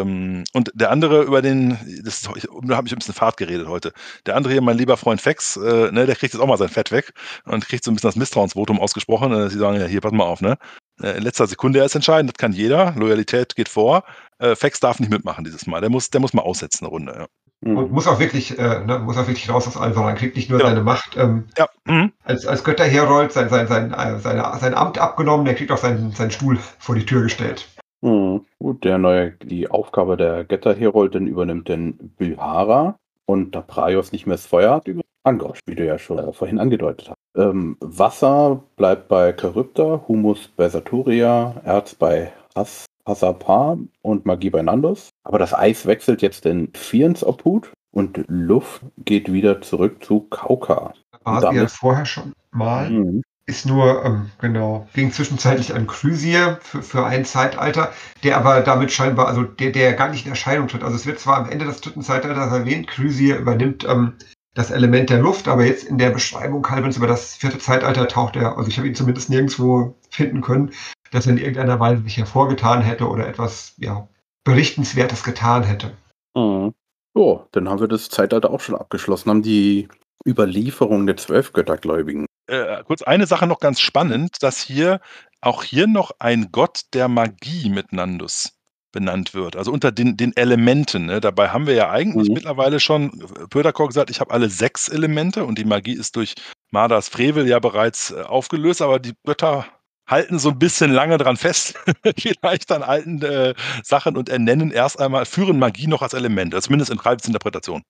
ähm, und der andere über den, das, ich, da habe ich ein bisschen Fahrt geredet heute. Der andere hier, mein lieber Freund Fex, äh, ne, der kriegt jetzt auch mal sein Fett weg und kriegt so ein bisschen das Misstrauensvotum ausgesprochen. Äh, sie sagen ja, hier, pass mal auf, ne? Äh, in letzter Sekunde erst entscheiden, das kann jeder. Loyalität geht vor. Äh, Fex darf nicht mitmachen dieses Mal. Der muss, der muss mal aussetzen, eine Runde. Ja, Und Mhm. muss auch wirklich, äh, ne, muss auch wirklich raus aus Alvaran, kriegt nicht nur Genau. seine Macht ähm, ja. Mhm. als, als Götterherold, sein, sein, sein, äh, seine, sein Amt abgenommen, der kriegt auch seinen, seinen Stuhl vor die Tür gestellt. Mhm. Gut, der neue, die Aufgabe der Götterheroldin übernimmt denn Bülhara und da Praios nicht mehr das Feuer hat, über Angosh, wie du ja schon äh, vorhin angedeutet hast. Ähm, Wasser bleibt bei Charybda, Humus bei Saturia, Erz bei Has Hassapar und Magie bei Nandos. Aber das Eis wechselt jetzt in Fiens Obhut und Luft geht wieder zurück zu Kauka. War sie ja damit- vorher schon mal. Mhm. Ist nur, ähm, genau, ging zwischenzeitlich an Chrysier für, für ein Zeitalter, der aber damit scheinbar, also der, der gar nicht in Erscheinung tritt. Also es wird zwar am Ende des dritten Zeitalters erwähnt, Chrysier übernimmt ähm, das Element der Luft, aber jetzt in der Beschreibung Calvins über das vierte Zeitalter taucht er, also ich habe ihn zumindest nirgendwo finden können, dass er in irgendeiner Weise sich hervorgetan hätte oder etwas, ja, Berichtenswertes getan hätte. Mhm. So, dann haben wir das Zeitalter auch schon abgeschlossen, haben die Überlieferung der zwölf Göttergläubigen. Äh, kurz eine Sache noch ganz spannend, dass hier auch hier noch ein Gott der Magie mit Nandus benannt wird. Also unter den, den Elementen. Ne? Dabei haben wir ja eigentlich Mhm. mittlerweile schon äh, Pöderkor gesagt, ich habe alle sechs Elemente und die Magie ist durch Mardas Frevel ja bereits äh, aufgelöst, aber die Götter halten so ein bisschen lange dran fest, vielleicht an alten äh, Sachen und ernennen erst einmal, führen Magie noch als Element, zumindest in Treibs Interpretation.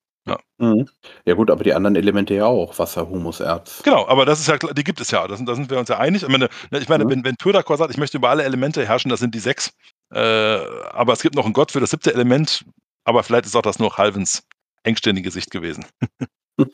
Mhm. Ja gut, aber die anderen Elemente ja auch. Wasser, Humus, Erz. Genau, aber das ist ja, klar, die gibt es ja, da sind, da sind wir uns ja einig. Ich meine, ne, ich meine Mhm. wenn, wenn Pödakor sagt, ich möchte über alle Elemente herrschen, das sind die sechs, äh, aber es gibt noch einen Gott für das siebte Element, aber vielleicht ist auch das nur Halvens engständige Sicht gewesen. ja,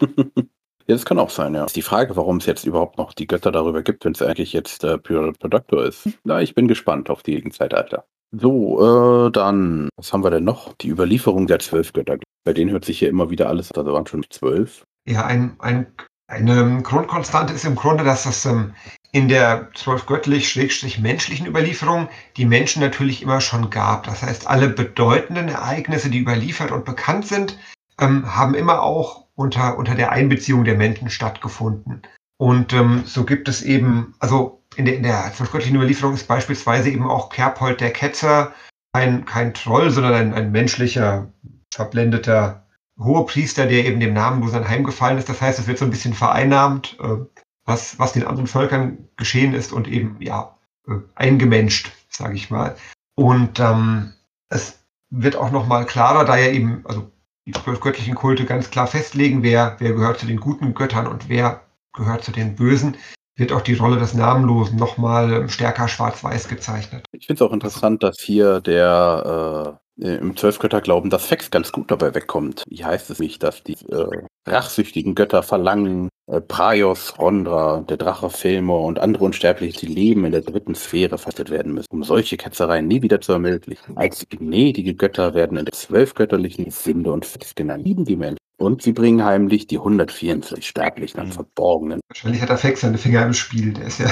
das kann auch sein, ja. Ist die Frage, warum es jetzt überhaupt noch die Götter darüber gibt, wenn es eigentlich jetzt äh, Pure Productor ist. Na, ich bin gespannt auf die Zeitalter. So, äh, dann, was haben wir denn noch? Die Überlieferung der zwölf Götter. Bei denen hört sich hier immer wieder alles, da waren schon zwölf. Ja, ein, ein, eine Grundkonstante ist im Grunde, dass das ähm, in der zwölf göttlich-menschlichen Überlieferung die Menschen natürlich immer schon gab. Das heißt, alle bedeutenden Ereignisse, die überliefert und bekannt sind, ähm, haben immer auch unter, unter der Einbeziehung der Menschen stattgefunden. Und ähm, so gibt es eben, also in der, in der zwölfgöttlichen Überlieferung ist beispielsweise eben auch Kerpold der Ketzer kein, kein Troll, sondern ein, ein menschlicher, verblendeter Hohepriester, der eben dem namenlosen anheimgefallen ist. Das heißt, es wird so ein bisschen vereinnahmt, äh, was, was den anderen Völkern geschehen ist und eben, ja, äh, eingemenscht, sage ich mal. Und ähm, es wird auch nochmal klarer, da ja eben, also die zwölf göttlichen Kulte ganz klar festlegen, wer, wer gehört zu den guten Göttern und wer gehört zu den Bösen, wird auch die Rolle des Namenlosen nochmal stärker schwarz-weiß gezeichnet. Ich finde es auch interessant, dass hier der äh, im Zwölfgötterglauben das Fex ganz gut dabei wegkommt. Wie heißt es nicht, dass die äh, rachsüchtigen Götter verlangen, äh, Praios, Rondra, der Drache Filmor und andere Unsterbliche, die leben in der dritten Sphäre versetzt werden müssen, um solche Ketzereien nie wieder zu ermöglichen. Als gnädige Götter werden in der zwölfgötterlichen Sünde und Fex genannt, lieben die Menschen. Und sie bringen heimlich die 144 Sterblichen an Mhm. Verborgenen. Wahrscheinlich hat der Fex seine Finger im Spiel. Der ist ja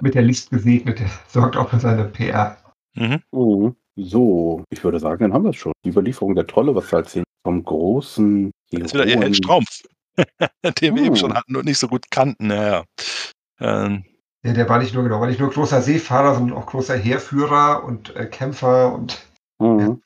mit der List gesegnet. Der sorgt auch für seine PR. Mhm. Mhm. So, ich würde sagen, dann haben wir es schon. Die Überlieferung der Trolle, was wir erzählen, vom großen Das ist wieder ihr Herrn Straums, den wir eben Hm. schon hatten und nicht so gut kannten. Ja, ja. Ähm, Ja, der war nicht nur genau, war nicht nur großer Seefahrer, sondern auch großer Heerführer und äh, Kämpfer und Mhm.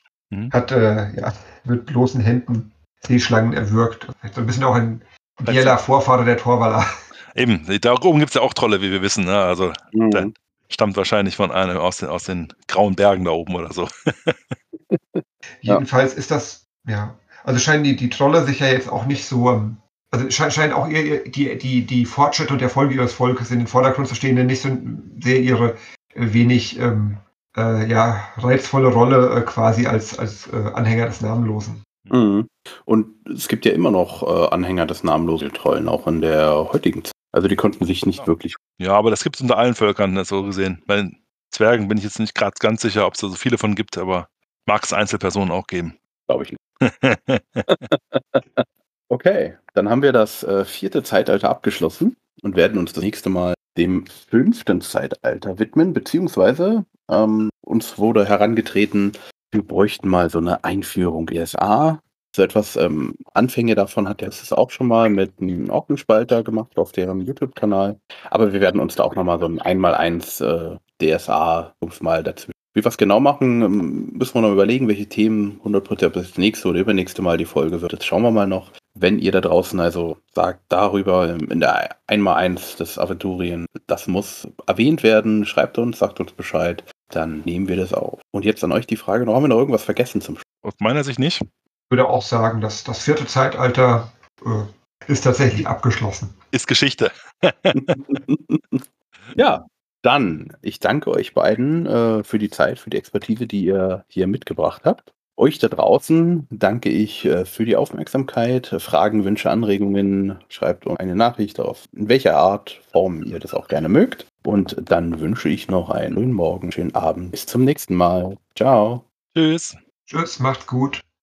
hat äh, ja mit bloßen Händen Seeschlangen erwürgt. Vielleicht so ein bisschen auch ein ideeller Vorfahre der Torwaller. eben, da oben gibt es ja auch Trolle, wie wir wissen. Ne? Also Mhm. Dann- stammt wahrscheinlich von einem aus den, aus den grauen Bergen da oben oder so. Ja. Jedenfalls ist das, ja, also scheinen die, die Trolle sich ja jetzt auch nicht so, also scheinen, scheinen auch ihr, die, die, die Fortschritte und der Erfolge ihres Volkes in den Vordergrund zu stehen, denn nicht so sehr ihre äh, wenig ähm, äh, ja, reizvolle Rolle äh, quasi als, als äh, Anhänger des Namenlosen. Mhm. Und es gibt ja immer noch äh, Anhänger des namenlosen Trollen, auch in der heutigen Zeit. Also die konnten sich nicht Ja. wirklich. Ja, aber das gibt es unter allen Völkern, ne, so gesehen. Bei den Zwergen bin ich jetzt nicht gerade ganz sicher, ob es da so viele von gibt, aber mag es Einzelpersonen auch geben. Glaube ich nicht. Okay, dann haben wir das äh, vierte Zeitalter abgeschlossen und werden uns das nächste Mal dem fünften Zeitalter widmen, beziehungsweise ähm, uns wurde herangetreten, wir bräuchten mal so eine Einführung ESA. So etwas ähm, Anfänge davon hat er es auch schon mal mit einem Orkenspalter gemacht auf deren YouTube-Kanal. Aber wir werden uns da auch nochmal so ein Einmal-Eins äh, DSA mal dazwischen. Wie wir es genau machen, ähm, müssen wir noch überlegen, welche Themen 100% ob das nächste oder übernächste Mal die Folge wird. Das schauen wir mal noch. Wenn ihr da draußen also sagt darüber ähm, in der Einmal-Eins des Aventurien, das muss erwähnt werden, schreibt uns, sagt uns Bescheid, dann nehmen wir das auf. Und jetzt an euch die Frage, noch haben wir noch irgendwas vergessen zum Schluss? Aus meiner Sicht nicht. Ich würde auch sagen, dass das vierte Zeitalter äh, ist tatsächlich abgeschlossen. Ist Geschichte. ja, dann, ich danke euch beiden äh, für die Zeit, für die Expertise, die ihr hier mitgebracht habt. Euch da draußen danke ich äh, für die Aufmerksamkeit. Fragen, Wünsche, Anregungen, schreibt uns eine Nachricht auf, in welcher Art, Form ihr das auch gerne mögt. Und dann wünsche ich noch einen schönen Morgen, schönen Abend. Bis zum nächsten Mal. Ciao. Tschüss. Tschüss, macht gut.